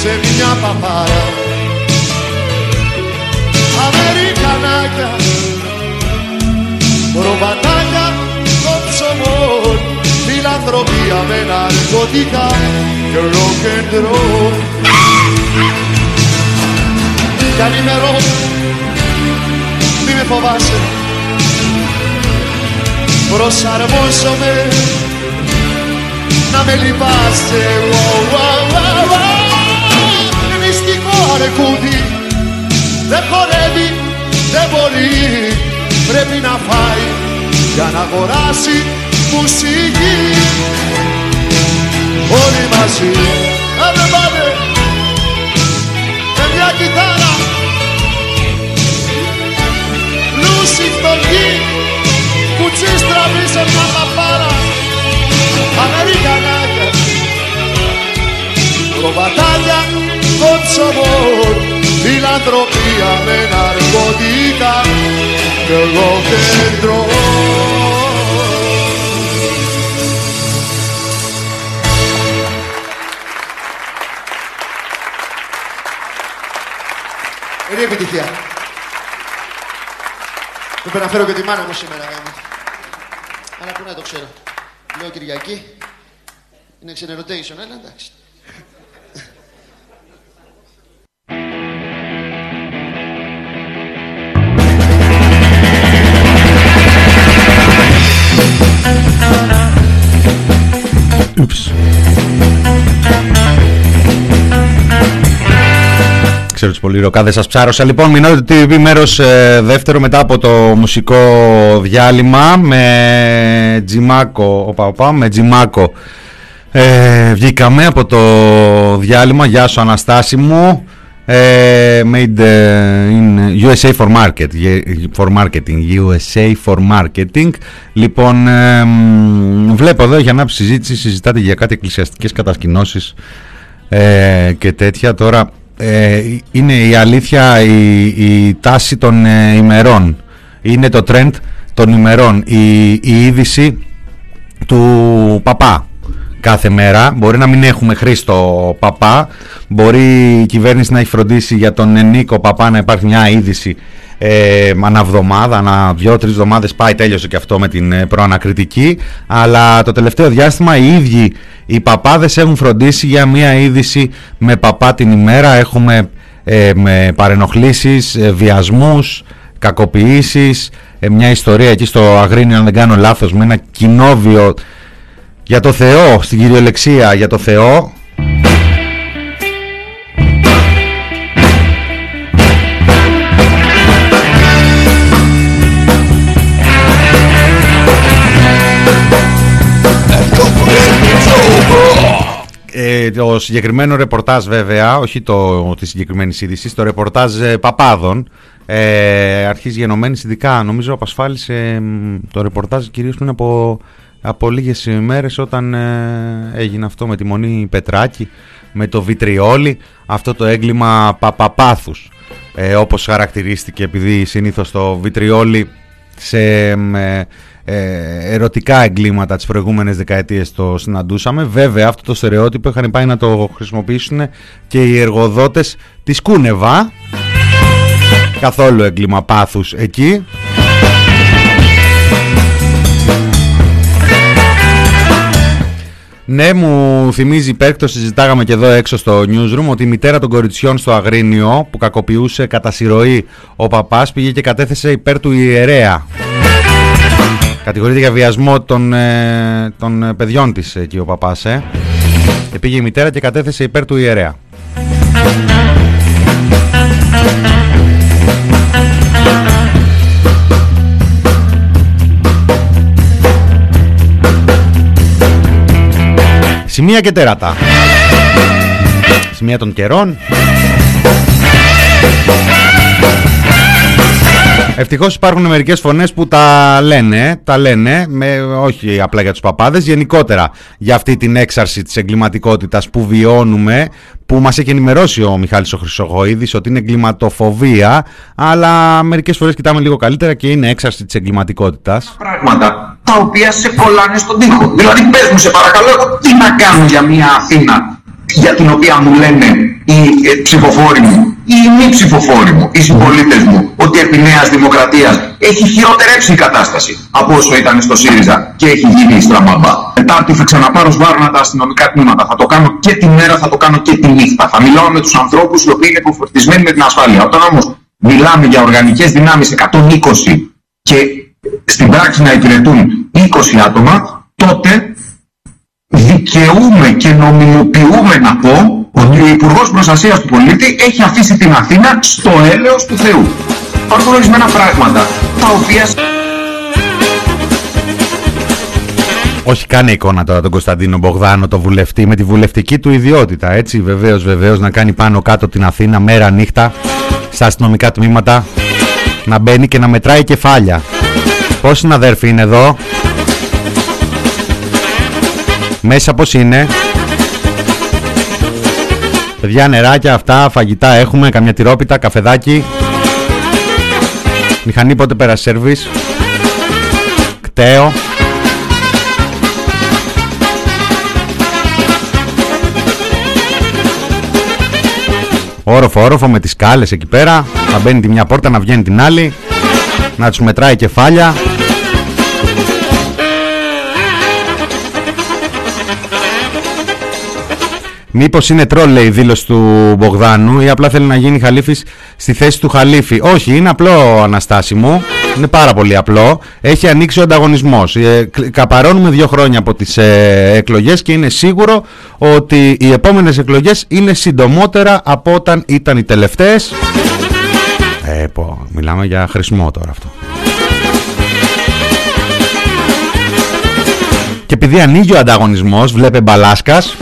σε μια παπάρα. Αμερικανάκια Προβατάκια των ψωμών Φιλανθρωπία με ναρκωτικά και rock and roll. Καλημερό, μη με φοβάσαι. Προσαρμόζομαι να με λυπάσαι. Wow, wow, wow, wow. Μυστικό αρκούδι δεν χορεύει, δεν μπορεί. Πρέπει να φάει για να αγοράσει μουσική. Όλοι μαζί, everybody Με μια κιθάρα Λούση φτωχή. Κουτσί στραβή σε μια παπάρα. Αμερικανάκια Προβατάκια κοτσομόρ Φιλανθρωπία με ναρκωτικά και εγώ κέντρο Είναι επιτυχία. Πρέπει να φέρω και τη μάνα μου σήμερα. γάμο. Αλλά πού να το ξέρω. Λέω Κυριακή. Είναι ξενερωτation, αλλά εντάξει.
Ούψ. Ξέρω τις πολύ ροκάδες σας ψάρωσα. Λοιπόν, Μινότητα TV μέρος ε, δεύτερο μετά από το μουσικό διάλειμμα με Τζιμάκο, οπα, οπα, με Τζιμάκο. Ε, βγήκαμε από το διάλειμμα. Γεια σου Αναστάση μου. Ε, made ε, in USA for market for marketing USA for marketing. Λοιπόν ε, μ, βλέπω εδώ για να συζήτηση συζητάτε για κάτι εκκλησιαστικές κατασκηνώσεις ε, και τέτοια. Τώρα ε, είναι η αλήθεια η, η τάση των ε, ημερών. Είναι το trend των ημερών. Η, η είδηση του παπά κάθε μέρα. Μπορεί να μην έχουμε Χρήστο Παπά. Μπορεί η κυβέρνηση να έχει φροντίσει για τον Νίκο Παπά να υπάρχει μια είδηση ε, αναβδομάδα, ανά δύο-τρει εβδομάδες πάει, τέλειωσε και αυτό με την ε, προανακριτική. Αλλά το τελευταίο διάστημα οι ίδιοι οι παπάδες έχουν φροντίσει για μια είδηση με παπά την ημέρα. Έχουμε ε, με παρενοχλήσεις, ε, βιασμούς, κακοποιήσεις, ε, μια ιστορία εκεί στο Αγρίνιο αν δεν κάνω λάθος με ένα κοινόβιο για το Θεό, στην κυριολεξία για το Θεό Ε, το συγκεκριμένο ρεπορτάζ βέβαια, όχι το τη συγκεκριμένη είδηση, το ρεπορτάζ ε, παπάδων ε, αρχίζει γενομένης ειδικά. Νομίζω απασφάλισε μ, το ρεπορτάζ κυρίως πριν από, από λίγες ημέρες όταν ε, έγινε αυτό με τη Μονή Πετράκη, με το Βιτριόλι, αυτό το έγκλημα παπαπάθους. Ε, όπως χαρακτηρίστηκε επειδή συνήθως το Βιτριόλι σε μ, ε, ε, ερωτικά εγκλήματα τις προηγούμενες δεκαετίες το συναντούσαμε. Βέβαια αυτό το στερεότυπο είχαν πάει να το χρησιμοποιήσουν και οι εργοδότες της Κούνεβα. Καθόλου έγκλημα πάθους εκεί. Ναι, μου θυμίζει υπέρ, το συζητάγαμε και εδώ έξω στο newsroom, ότι η μητέρα των κοριτσιών στο Αγρίνιο που κακοποιούσε κατά συρροή ο παπάς πήγε και κατέθεσε υπέρ του ιερέα. Κατηγορείται για βιασμό των, ε, των ε, παιδιών της εκεί ο παπάς, ε. Και πήγε η μητέρα και κατέθεσε υπέρ του ιερέα. Σημεία και τέρατα. Σημεία των καιρών. Ευτυχώς υπάρχουν μερικές φωνές που τα λένε, τα λένε, με, όχι απλά για τους παπάδες, γενικότερα για αυτή την έξαρση της εγκληματικότητας που βιώνουμε, που μας έχει ενημερώσει ο Μιχάλης ο Χρυσογοίδης ότι είναι εγκληματοφοβία, αλλά μερικές φορές κοιτάμε λίγο καλύτερα και είναι έξαρση της εγκληματικότητας.
Πράγματα τα οποία σε κολλάνε στον τοίχο. Δηλαδή, πες μου, σε παρακαλώ, εγώ τι να κάνω για μια Αθήνα για την οποία μου λένε οι ε, ψηφοφόροι μου ή οι μη ψηφοφόροι μου, οι συμπολίτες μου, ότι επί Νέας Δημοκρατίας έχει χειροτερέψει η κατάσταση από όσο ήταν στο ΣΥΡΙΖΑ και έχει γίνει η στραμμάμπα. Τετάρτη θα ξαναπάρω σβάρνα τα αστυνομικά τμήματα. Θα το κάνω και τη μέρα, θα το κάνω και τη νύχτα. Θα μιλάω με τους ανθρώπους οι οποίοι είναι υποφορτισμένοι με την ασφάλεια. Όταν όμως μιλάμε για οργανικές δυνάμεις 120 και στην πράξη να υπηρετούν 20 άτομα, τότε δικαιούμαι και νομιμοποιούμε να πω ότι ο Υπουργός Προστασίας του Πολίτη έχει αφήσει την Αθήνα στο έλεος του Θεού. Υπάρχουν ορισμένα πράγματα τα οποία.
Όχι, κάνε εικόνα τώρα τον Κωνσταντίνο Μπογδάνο, το βουλευτή, με τη βουλευτική του ιδιότητα. Έτσι, βεβαίως, βεβαίως, να κάνει πάνω κάτω την Αθήνα μέρα νύχτα στα αστυνομικά τμήματα, να μπαίνει και να μετράει κεφάλια. Πόσοι συναδέρφοι είναι εδώ, μέσα πώς είναι; Παιδιά νεράκια αυτά Φαγητά έχουμε Καμιά τυρόπιτα Καφεδάκι. Μηχανή πότε πέρα σερβις Κταίο. Όροφο όροφο με τις σκάλες εκεί πέρα. Να μπαίνει τη μια πόρτα να βγαίνει την άλλη Να τους μετράει κεφάλια Μήπως είναι τρόλ, λέει η δήλωση του Μπογδάνου, ή απλά θέλει να γίνει χαλίφης στη θέση του χαλίφη. Όχι, είναι απλό, Αναστάση μου. Είναι πάρα πολύ απλό. Έχει ανοίξει ο ανταγωνισμός. Ε, καπαρώνουμε δύο χρόνια από τις ε, εκλογές και είναι σίγουρο ότι οι επόμενες εκλογές είναι συντομότερα από όταν ήταν οι τελευταίες. Ε, πω, μιλάμε για χρησμό τώρα αυτό. Και επειδή ανοίγει ο ανταγωνισμός, βλέπε Μπαλάσκας,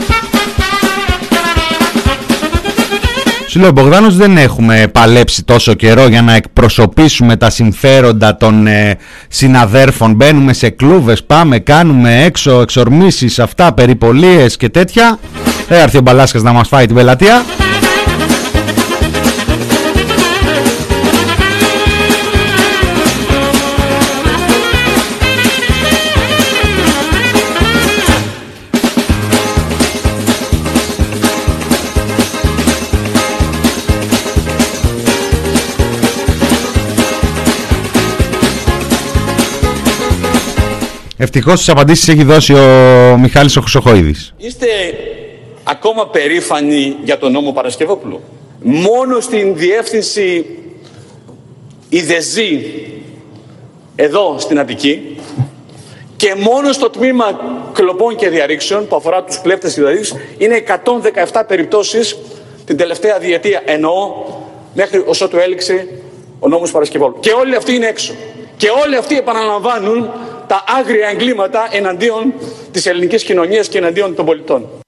Σου λέω, Μπογδάνος δεν έχουμε παλέψει τόσο καιρό για να εκπροσωπήσουμε τα συμφέροντα των ε, συναδέρφων. Μπαίνουμε σε κλούβες, πάμε, κάνουμε έξω εξορμήσεις, αυτά, περιπολίες και τέτοια. Θα έρθει ο Μπαλάσκας να μας φάει την πελατεία. Ευτυχώς τις απαντήσεις έχει δώσει ο Μιχάλης ο Χρυσοχοίδης.
Είστε ακόμα περήφανοι για τον νόμο Παρασκευόπουλου; Μόνο στην διεύθυνση Ιδεζή εδώ στην Αττική και μόνο στο τμήμα κλοπών και διαρρήξεων που αφορά τους κλέφτες και διαρρήξεις είναι 117 περιπτώσεις την τελευταία διετία εννοώ μέχρι όσο του έληξε ο νόμος Παρασκευόπουλου. Και όλοι αυτοί είναι έξω. Και όλοι αυτοί επαναλαμβάνουν τα άγρια εγκλήματα εναντίον της ελληνικής κοινωνίας και εναντίον των πολιτών.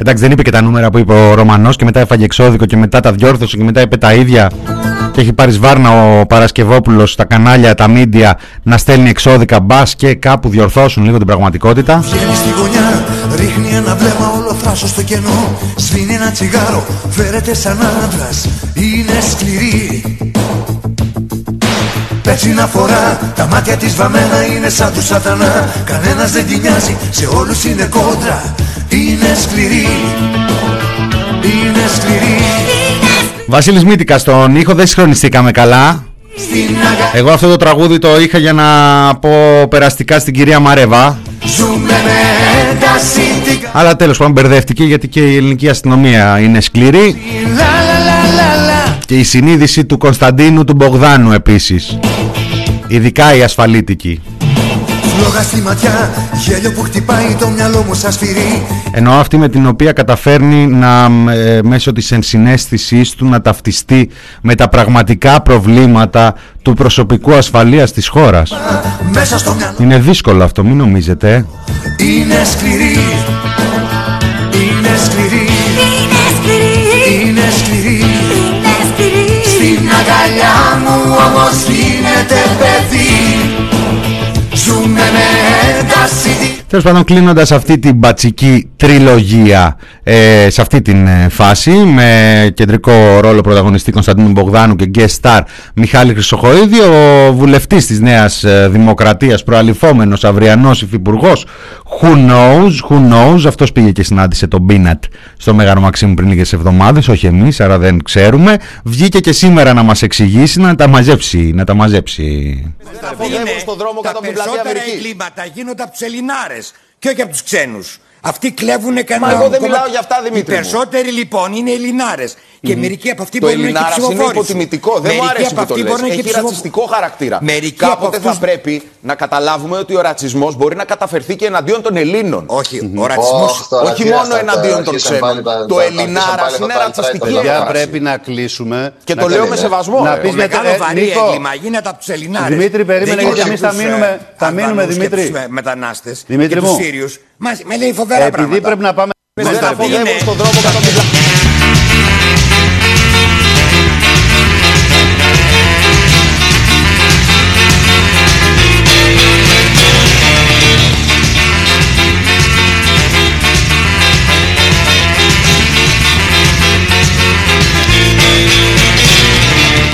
Εντάξει δεν είπε και τα νούμερα που είπε ο Ρωμανός και μετά έφαγε εξώδικο και μετά τα διόρθωσε και μετά είπε τα ίδια. Και έχει πάρει σβάρνα ο Παρασκευόπουλος στα κανάλια, τα μίντια να στέλνει εξώδικα μπας και κάπου διορθώσουν λίγο την πραγματικότητα.
Βγαίνει στη γωνιά, ρίχνει ένα βλέμμα όλο θράσο στο κενό. Σβήνει ένα τσιγάρο, φέρεται σαν άντρας, είναι σκληρή. Πέτσι να φορά, τα μάτια της βαμμένα είναι σαν του σατανά. Κανένας δεν την νοιάζει, σε όλους είναι κόντρα Είναι σκληρή, είναι σκληρή.
Βασίλης Μήτικας στον ήχο δεν συγχρονιστήκαμε καλά.
Στην αγάπη
Εγώ αυτό το τραγούδι το είχα για να πω περαστικά στην κυρία Μαρέβα.
Ζούμε με τα συνθήκα
Αλλά τέλος πάντων μπερδεύτηκε γιατί και η ελληνική αστυνομία είναι σκληρή.
Λα λα λα λα λα.
Και η συνείδηση του Κωνσταντίνου του Μπογδάνου επίσης. Ειδικά η ασφαλίτικη
Φλόγα στη ματιά, γέλιο που χτυπάει το μυαλό μου σαν σφυρί
Ενώ αυτή με την οποία καταφέρνει να ε, μέσω της ενσυναίσθησής του να ταυτιστεί με τα πραγματικά προβλήματα του προσωπικού ασφαλείας της χώρας.
Μέσα στο μυαλό
Είναι δύσκολο αυτό, μην νομίζετε. ε.
είναι σκληρή Είναι σκληρή Είναι σκληρή Στην αγκαλιά μου όμως γίνεται παιδί Ζούμε με ένταση
Τέλος πάντων, κλείνοντας αυτή την μπατσική τριλογία ε, σε αυτή την ε, φάση, με κεντρικό ρόλο πρωταγωνιστή Κωνσταντίνου Μπογδάνου και guest star Μιχάλη Χρυσοχοίδη, ο βουλευτής της Νέας Δημοκρατίας, προαλυφόμενος αυριανός υφυπουργός, who knows, who knows, αυτός πήγε και συνάντησε τον Μπίνατ στο Μέγαρο Μαξίμου πριν λίγες εβδομάδες, όχι εμείς, άρα δεν ξέρουμε. Βγήκε και σήμερα να μας εξηγήσει, να τα μαζέψει. Να τα μαζέψει.
στον δρόμο τα περισσότερα εγκλήματα γίνονται από τους Ελληνάρες και όχι από τους ξένους. Αυτοί κλέβουν κανένα.
εγώ δεν μιλάω για αυτά, Δημήτρη
Οι
μου.
περισσότεροι λοιπόν είναι Ελληνάρες. Και μερικοί από αυτοί
Το
μπορεί να είναι και
Ελληνάρας είναι
ψηφοφόροι. σου.
υποτιμητικό. Δεν μου
Μερικοί
αρέσει
από
που το
αυτοί
λες.
μπορεί να είναι και
Έχει
ψηφοφόροι.
ρατσιστικό χαρακτήρα.
Μερικοί από
Κάποτε θα
αυτούς-
πρέπει να καταλάβουμε ότι ο ρατσισμός μπορεί να καταφερθεί και εναντίον των Ελλήνων.
Όχι, ο ρατσισμός-
Όχι, όχι μόνο εναντίον των ξένων. Το Ελληνάρας είναι ρατσιστική
Παιδιά,
έκφραση.
πρέπει να κλείσουμε.
Και
Να
το λέω
κλείσουμε.
με σεβασμό,
Να
ρε.
πεις
Το
μετά,
μεγάλο
ε,
βαρύ
Νίκο,
έγκλημα γίνεται από τους Ελληνάρες.
Δημήτρη, περίμενε, γιατί εμείς θα μείνουμε- θα μείνουμε, Δημήτρη.
μετανάστες.
Δημήτρη
και
μου.
του Σύριου. Με λέει φοβερά
Επειδή
πράγματα.
πρέπει να πάμε.
Δεν
Μα,
αφοδεύουν
είναι-
στον δρόμο κατά τον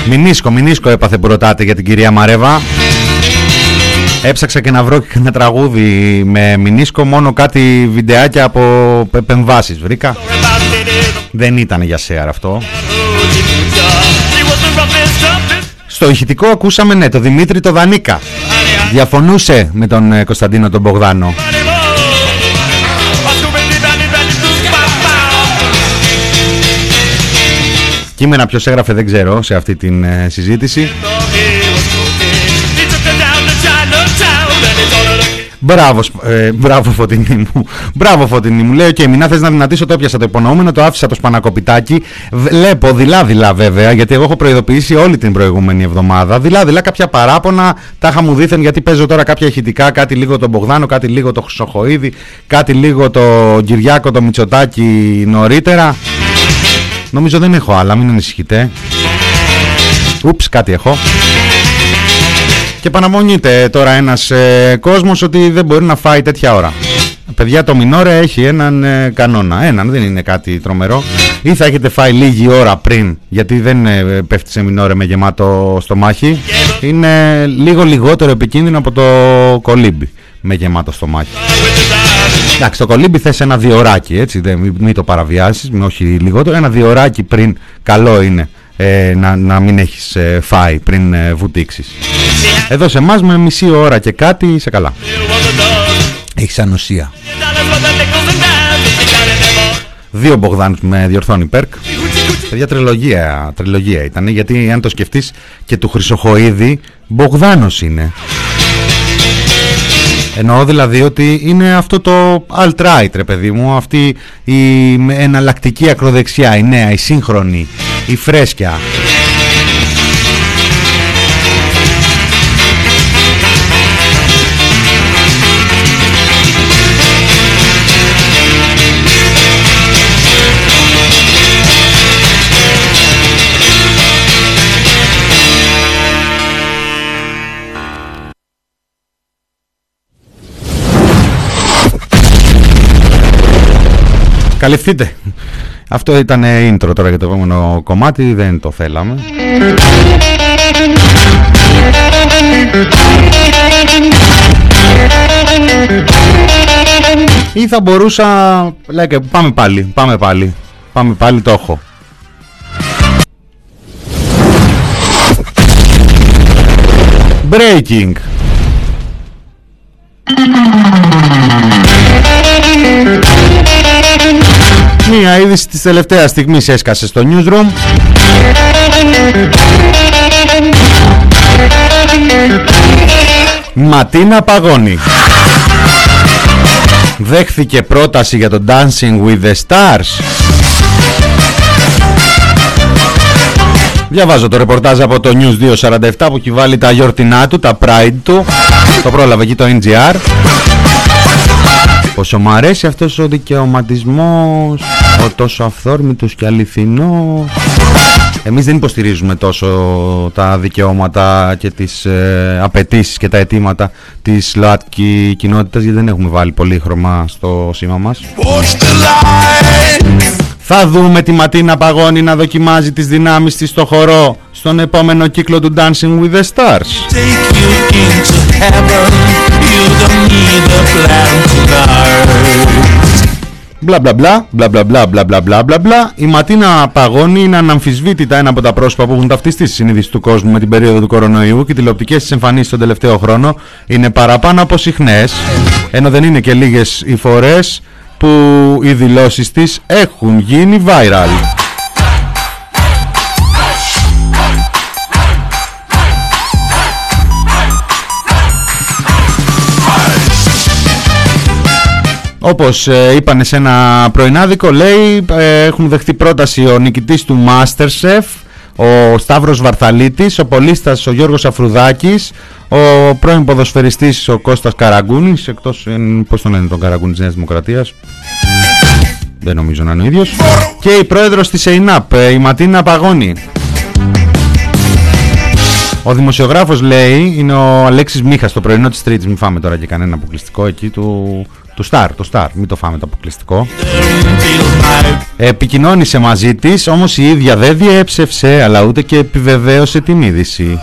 Μινίσκο, μινίσκο έπαθε που ρωτάτε για την κυρία Μαρέβα. Έψαξα και να βρω και ένα τραγούδι με μινίσκο, μόνο κάτι βιντεάκια από επεμβάσεις βρήκα. Δεν ήταν για σέαρ αυτό. Στο ηχητικό ακούσαμε ναι, το Δημήτρη το Δανίκα. Διαφωνούσε με τον ε, Κωνσταντίνο τον Μπογδάνο. Κείμενα ποιος έγραφε δεν ξέρω σε αυτή την ε, συζήτηση. Μπράβο, Σπ- ε, μπράβο Φωτεινή μου. Μπράβο Φωτεινή μου. Λέει: Οκ, μην θες να αδυνατίσω, το έπιασα το υπονοούμενο, το άφησα το σπανακοπιτάκι. Βλέπω δειλά-δειλά βέβαια, γιατί εγώ έχω προειδοποιήσει όλη την προηγούμενη εβδομάδα. Δειλά-δειλά κάποια παράπονα τα είχα μου δήθεν γιατί παίζω τώρα κάποια ηχητικά, κάτι λίγο τον Μπογδάνο, κάτι λίγο το Χρυσοχοίδη, κάτι λίγο το Κυριάκο, το Μητσοτάκη νωρίτερα. Νομίζω δεν έχω άλλα, μην ανησυχείτε. Oops, κάτι έχω. Και παναμονείται τώρα ένας ε, κόσμος ότι δεν μπορεί να φάει τέτοια ώρα. Παιδιά το Μινόρε έχει έναν ε, κανόνα. Έναν δεν είναι κάτι τρομερό. Ή θα έχετε φάει λίγη ώρα πριν, γιατί δεν ε, πέφτει σε Μινόρε με γεμάτο στομάχι. Είναι λίγο λιγότερο επικίνδυνο από το κολύμπι με γεμάτο στομάχι. Εντάξει, το κολύμπι θες ένα διωράκι, έτσι, δεν, μην, μην το παραβιάσεις, μην όχι λιγότερο. Ένα διωράκι πριν, καλό είναι ε, να, να μην έχεις ε, φάει πριν ε, βουτήξεις. Εδώ σε εμάς με μισή ώρα και κάτι είσαι καλά. Έχεις ανοσία. Δύο Μπογδάνους με διορθώνει Πέρκ. Παιδιά τριλογία, τριλογία ήταν, γιατί αν το σκεφτείς και του Χρυσοχοίδη, Μπογδάνος είναι. Εννοώ δηλαδή ότι είναι αυτό το alt-right ρε παιδί μου, αυτή η εναλλακτική ακροδεξιά, η νέα, η σύγχρονη, η φρέσκια. Καλυφθείτε. Αυτό ήταν intro τώρα για το επόμενο κομμάτι, δεν το θέλαμε. Ή θα μπορούσα... Λέτε, πάμε πάλι, πάμε πάλι. Πάμε πάλι, το έχω. Breaking. Μία είδηση της τελευταίας στιγμής έσκασε στο newsroom. Ματίνα Παγώνη. Δέχθηκε πρόταση για το Dancing with the Stars. Διαβάζω το ρεπορτάζ από το News 247 που έχει βάλει τα γιορτινά του, τα Pride του. Το πρόλαβε εκεί το NGR. Πόσο μου αρέσει αυτός ο δικαιωματισμός, ο τόσο αυθόρμητος και αληθινός. Εμείς δεν υποστηρίζουμε τόσο τα δικαιώματα και τις ε, απαιτήσεις και τα αιτήματα της ΛΟΑΤΚΙ κοινότητας γιατί δεν έχουμε βάλει πολύ χρώμα στο σήμα μας. Θα δούμε τη Ματίνα Παγώνη να δοκιμάζει τις δυνάμεις της στο χορό στον επόμενο κύκλο του Dancing with the Stars. Μπλα μπλα μπλα, μπλα μπλα μπλα μπλα μπλα μπλα μπλα μπλα. Η Ματίνα Παγώνη είναι αναμφισβήτητα ένα από τα πρόσωπα που έχουν ταυτιστεί στη συνείδηση του κόσμου με την περίοδο του κορονοϊού και οι τηλεοπτικές της εμφανίσεις τον τελευταίο χρόνο είναι παραπάνω από συχνές, ενώ δεν είναι και λίγες οι φορές που οι δηλώσεις της έχουν γίνει viral. Όπως ε, είπανε σε ένα πρωινάδικο λέει ε, έχουν δεχτεί πρόταση ο νικητής του Masterchef ο Σταύρος Βαρθαλίτης, ο πολίστας ο Γιώργος Αφρουδάκης, ο πρώην ποδοσφαιριστής ο Κώστας Καραγκούνης, εκτός ε, πώς τον λένε τον Καραγκούνη της Νέας Δημοκρατίας, δεν νομίζω να είναι ο ίδιος, και η πρόεδρος της ΕΙΝΑΠ, ε, η Ματίνα Παγώνη. Ο δημοσιογράφος λέει, είναι ο Αλέξης Μίχας, το πρωινό της Τρίτης, μην φάμε τώρα και κανένα αποκλειστικό εκεί του, του Star, το Star, μην το φάμε το αποκλειστικό. Επικοινώνησε μαζί της, όμως η ίδια δεν διέψευσε, αλλά ούτε και επιβεβαίωσε την είδηση.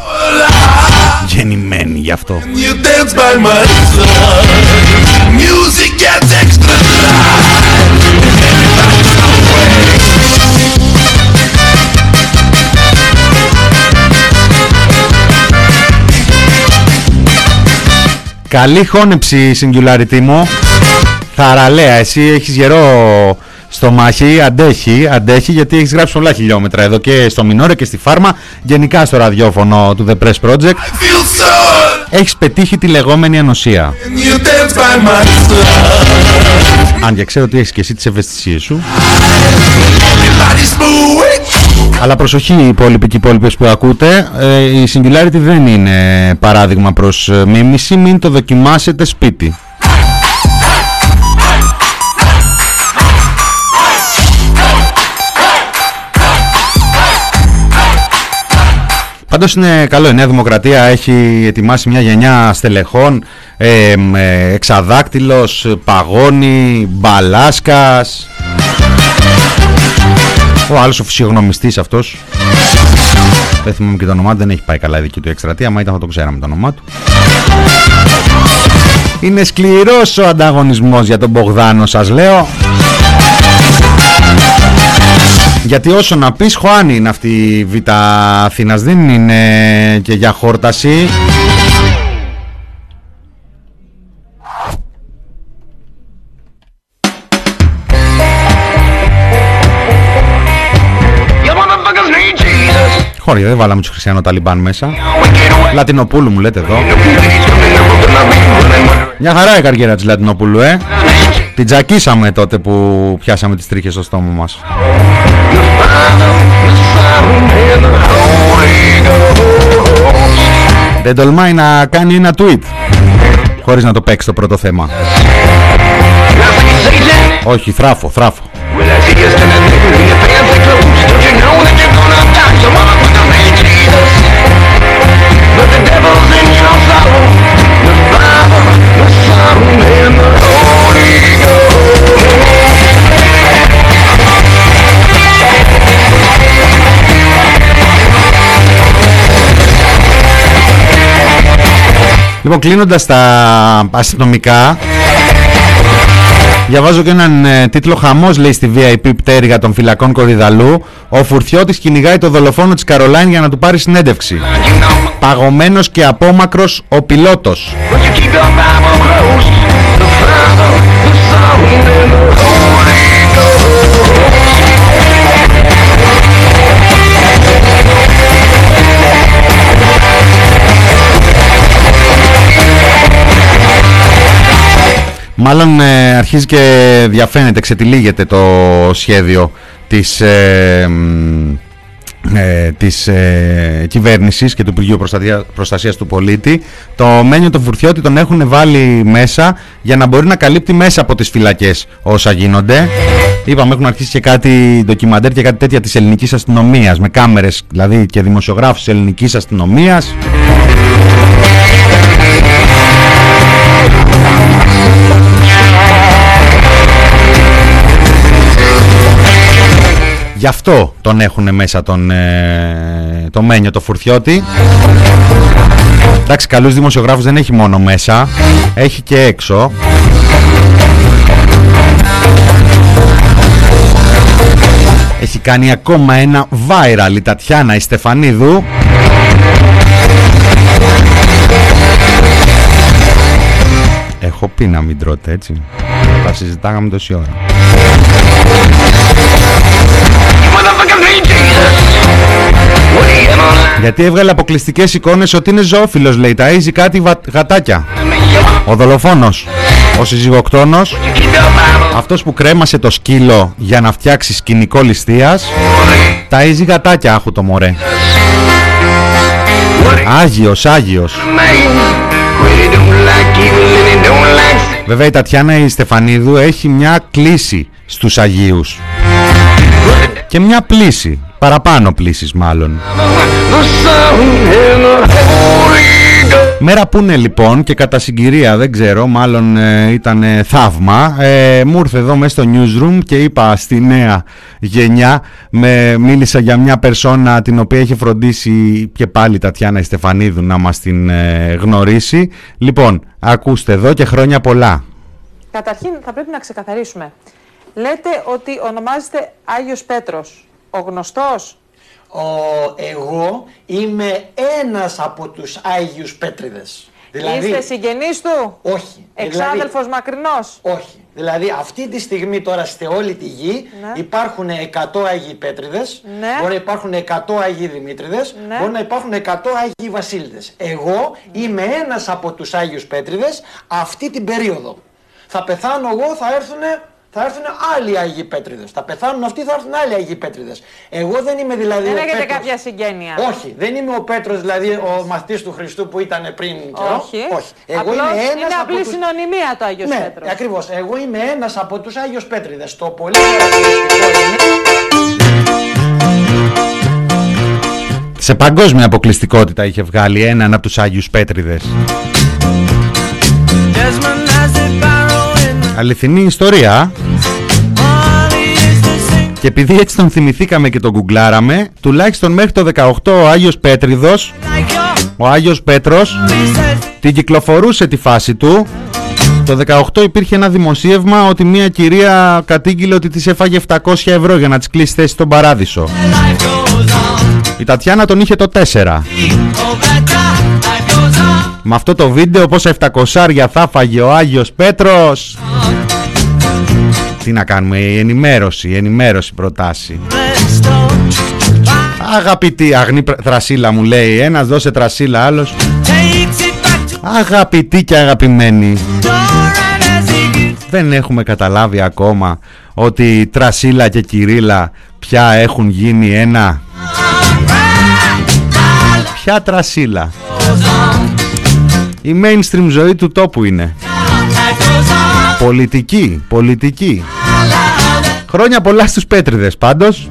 Γεννημένη γι' αυτό. Καλή χώνεψη Singularity μου Θαραλέα εσύ έχεις γερό στο μάχη Αντέχει, αντέχει γιατί έχεις γράψει πολλά χιλιόμετρα Εδώ και στο Μινόρε και στη Φάρμα Γενικά στο ραδιόφωνο του The Press Project. Έχεις πετύχει τη λεγόμενη ανοσία. Αν και ξέρω ότι έχεις και εσύ τις ευαισθησίες σου. Αλλά προσοχή οι υπόλοιποι και οι υπόλοιπες που ακούτε. Ε, Η Singularity δεν είναι παράδειγμα προς ε, μίμηση. Μην το δοκιμάσετε σπίτι Πάντως είναι καλό, η Νέα Δημοκρατία έχει ετοιμάσει μια γενιά στελεχών ε, ε, Εξαδάκτυλος, Παγώνη, Μπαλάσκας. Ο άλλος ο φυσιογνωμιστής αυτός. Δεν θυμάμαι και το όνομά του, δεν έχει πάει καλά η δική του εκστρατεία Μα ήταν θα το ξέραμε το όνομά του. Είναι σκληρός ο ανταγωνισμός για τον Μπογδάνο σας λέω γιατί όσο να πεις Χωάνη είναι αυτή η Β' Αθήνας Δεν είναι και για χόρταση Χώρια, δεν βάλαμε τους Χριστιανό Ταλιμπάν μέσα. Λατινοπούλου μου λέτε εδώ. Μια χαρά η καριέρα της Λατινοπούλου, ε. Την τζακίσαμε τότε που πιάσαμε τις τρίχες στο στόμα μας. Δεν τολμάει να κάνει ένα tweet χωρίς να το παίξει το πρώτο θέμα. Όχι, θράφω, θράφω. Λοιπόν, κλείνοντας τα αστυνομικά, διαβάζω και έναν ε, τίτλο χαμός λέει στη VIP πτέρυγα των φυλακών Κορυδαλού. Ο Φουρτιώτης κυνηγάει το δολοφόνο της Καρολάιν για να του πάρει συνέντευξη. Παγωμένος και απόμακρος ο πιλότος. Μάλλον ε, αρχίζει και διαφαίνεται, ξετυλίγεται το σχέδιο της, ε, μ, ε, της ε, κυβέρνησης και του Υπουργείου Προστασία, Προστασίας του Πολίτη. Το Μένιο το Φουρτιώτη τον έχουν βάλει μέσα για να μπορεί να καλύπτει μέσα από τις φυλακές όσα γίνονται. Είπαμε έχουν αρχίσει και κάτι ντοκιμαντέρ και κάτι τέτοια της ελληνικής αστυνομίας με κάμερες δηλαδή και δημοσιογράφους της ελληνικής αστυνομίας. Γι' αυτό τον έχουν μέσα τον, ε, το Μένιο το Φουρτιώτη. Εντάξει, καλούς δημοσιογράφους δεν έχει μόνο μέσα, έχει και έξω. Έχει κάνει ακόμα ένα viral η Τατιάνα η Στεφανίδου. Έχω πει να μην τρώτε έτσι. Τα συζητάγαμε τόση ώρα. Γιατί έβγαλε αποκλειστικές εικόνες ότι είναι ζωόφιλος λέει. Ταΐζει κάτι βα- γατάκια. Ο δολοφόνος. Ο συζυγοκτόνος. Αυτός που κρέμασε το σκύλο για να φτιάξει σκηνικό ληστείας. Ταΐζει γατάκια άχου το μωρέ. Άγιος, Άγιος. Βέβαια η Τατιάνα η Στεφανίδου έχει μια κλίση στους Αγίους. Και μια πλήση, παραπάνω πλήσεις μάλλον. Μέρα που είναι λοιπόν και κατά συγκυρία δεν ξέρω, μάλλον ε, ήταν ε, θαύμα. Ε, μου ήρθε εδώ μέσα στο newsroom και είπα στη νέα γενιά, με, μίλησα για μια περσόνα την οποία έχει φροντίσει και πάλι η Τατιάνα η Στεφανίδου να μας την ε, γνωρίσει. Λοιπόν, ακούστε εδώ και χρόνια πολλά.
Καταρχήν θα πρέπει να ξεκαθαρίσουμε. Λέτε ότι ονομάζεστε Άγιος Πέτρος. Ο γνωστός;
Ο, εγώ είμαι ένας από τους Άγιους Πέτριδες.
Είστε συγγενής του;
Όχι.
Εξάδελφος μακρινός;
Όχι. Δηλαδή αυτή τη στιγμή τώρα σε όλη τη γη
Ναι.
υπάρχουν 100 Άγιοι Πέτριδες,
Ναι.
μπορεί να υπάρχουν 100 Άγιοι Δημήτριδες,
Ναι.
μπορεί να υπάρχουν 100 Άγιοι Βασίλειδες. Εγώ είμαι ένας από τους Άγιους Πέτριδες αυτή την περίοδο. Θα πεθάνω εγώ, θα έρθουν θα έρθουν άλλοι Άγιοι Πέτριδες. Θα πεθάνουν αυτοί, θα έρθουν άλλοι Άγιοι Πέτριδες. Εγώ δεν είμαι δηλαδή
Δεν
ο
έχετε
Πέτρος.
κάποια συγγένεια.
Όχι, δεν είμαι ο Πέτρος δηλαδή ο μαθητής του Χριστού που ήταν πριν καιρό.
Όχι.
Όχι. Εγώ
Απλώς
είμαι ένας
είναι
από
απλή
τους...
συνωνυμία το Άγιος
ναι,
Πέτρος.
ακριβώς. Εγώ είμαι ένας από τους Άγιος Πέτριδες. Το πολύ χαρακτηριστικό είναι...
Σε παγκόσμια αποκλειστικότητα είχε βγάλει έναν από τους Άγιους Πέτριδες. Αληθινή ιστορία. Και επειδή έτσι τον θυμηθήκαμε και τον γκουγκλάραμε, τουλάχιστον μέχρι το 18 ο Άγιος Πέτριδος, ο Άγιος Πέτρος, την κυκλοφορούσε τη φάση του. Το 18 υπήρχε ένα δημοσίευμα ότι μια κυρία κατήγγειλε ότι της έφαγε 700 ευρώ για να της κλείσει θέση στον παράδεισο. Η Τατιάνα τον είχε το 4. Με αυτό το βίντεο πόσα 700 θα φάγε ο Άγιος Πέτρος; Τι να κάνουμε, η ενημέρωση, η ενημέρωση προτάσει. Αγαπητή, αγνή πρ- τρασίλα μου λέει, ένας δώσε τρασίλα, άλλος. Αγαπητοί και αγαπημένοι. Δεν έχουμε καταλάβει ακόμα ότι Τρασίλα και Κυρίλα πια έχουν γίνει ένα. Ποια Τρασίλα. Η mainstream ζωή του τόπου είναι. Πολιτική, πολιτική. Χρόνια πολλά στους Πέτριδες πάντως.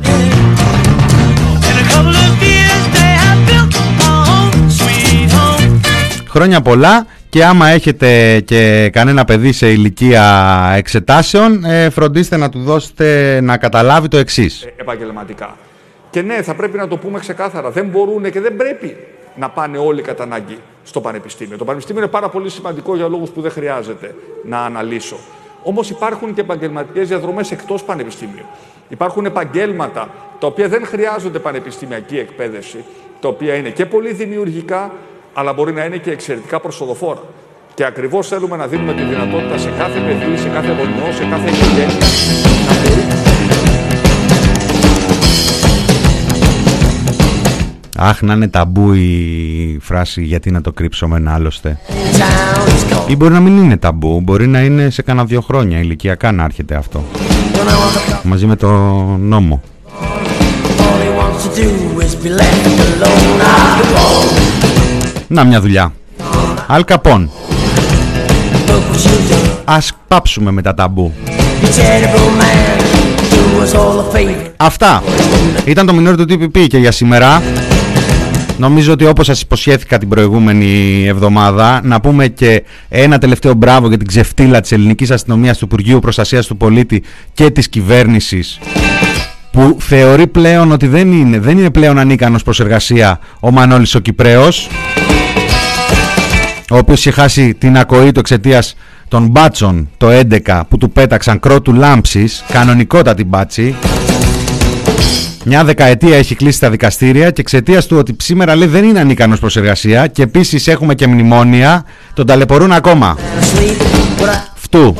Χρόνια πολλά και άμα έχετε και κανένα παιδί σε ηλικία εξετάσεων ε, φροντίστε να του δώσετε να καταλάβει το εξής.
επαγγελματικά. Και ναι, θα πρέπει να το πούμε ξεκάθαρα. Δεν μπορούν και δεν πρέπει να πάνε όλοι κατά ανάγκη στο πανεπιστήμιο. Το πανεπιστήμιο είναι πάρα πολύ σημαντικό για λόγους που δεν χρειάζεται να αναλύσω. Όμως υπάρχουν και επαγγελματικές διαδρομές εκτός πανεπιστήμιου. Υπάρχουν επαγγέλματα τα οποία δεν χρειάζονται πανεπιστημιακή εκπαίδευση, τα οποία είναι και πολύ δημιουργικά, αλλά μπορεί να είναι και εξαιρετικά προσοδοφόρα. Και ακριβώς θέλουμε να δίνουμε τη δυνατότητα σε κάθε παιδί, σε κάθε γονιό, σε κάθε οικογένεια
Αχ, να είναι ταμπού η φράση γιατί να το κρύψω ένα άλλωστε. Ή μπορεί να μην είναι ταμπού, μπορεί να είναι σε κάνα δύο χρόνια ηλικιακά να έρχεται αυτό. Μαζί με το νόμο. Να μια δουλειά. Αλ Καπών. Ας πάψουμε με τα ταμπού. Αυτά ήταν το μινόρι του TPP και για σήμερα. Νομίζω ότι όπως σας υποσχέθηκα την προηγούμενη εβδομάδα να πούμε και ένα τελευταίο μπράβο για την ξεφτύλα της ελληνικής αστυνομίας του Υπουργείου Προστασίας του Πολίτη και της κυβέρνησης που θεωρεί πλέον ότι δεν είναι, δεν είναι πλέον ανίκανος προς εργασία ο Μανώλης ο Κυπρέος ο οποίος είχε χάσει την ακοή του εξαιτίας των μπάτσων το 11 που του πέταξαν κρότου λάμψης, κανονικότατη μπάτσι. Μια δεκαετία έχει κλείσει τα δικαστήρια και εξαιτίας του ότι σήμερα λέει δεν είναι ανίκανος προς εργασία και επίσης έχουμε και μνημόνια, τον ταλαιπωρούν ακόμα. Φτού.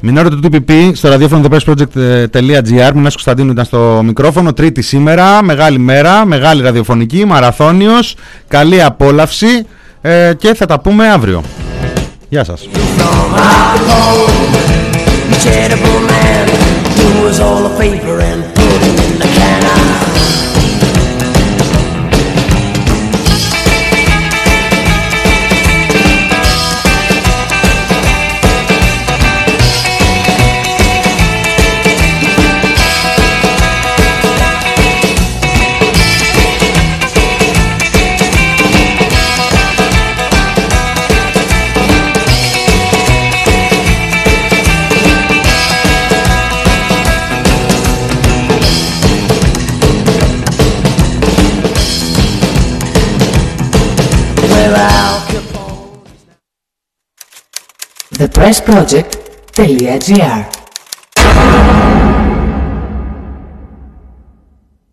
Μινόρο του TPP στο ραδιόφωνο thepressproject.gr Μινάς Κωνσταντίνου ήταν στο μικρόφωνο Τρίτη σήμερα, μεγάλη μέρα, μεγάλη ραδιοφωνική, μαραθώνιος Καλή απόλαυση ε, και θα τα πούμε αύριο Γεια σας again.
thepressproject.gr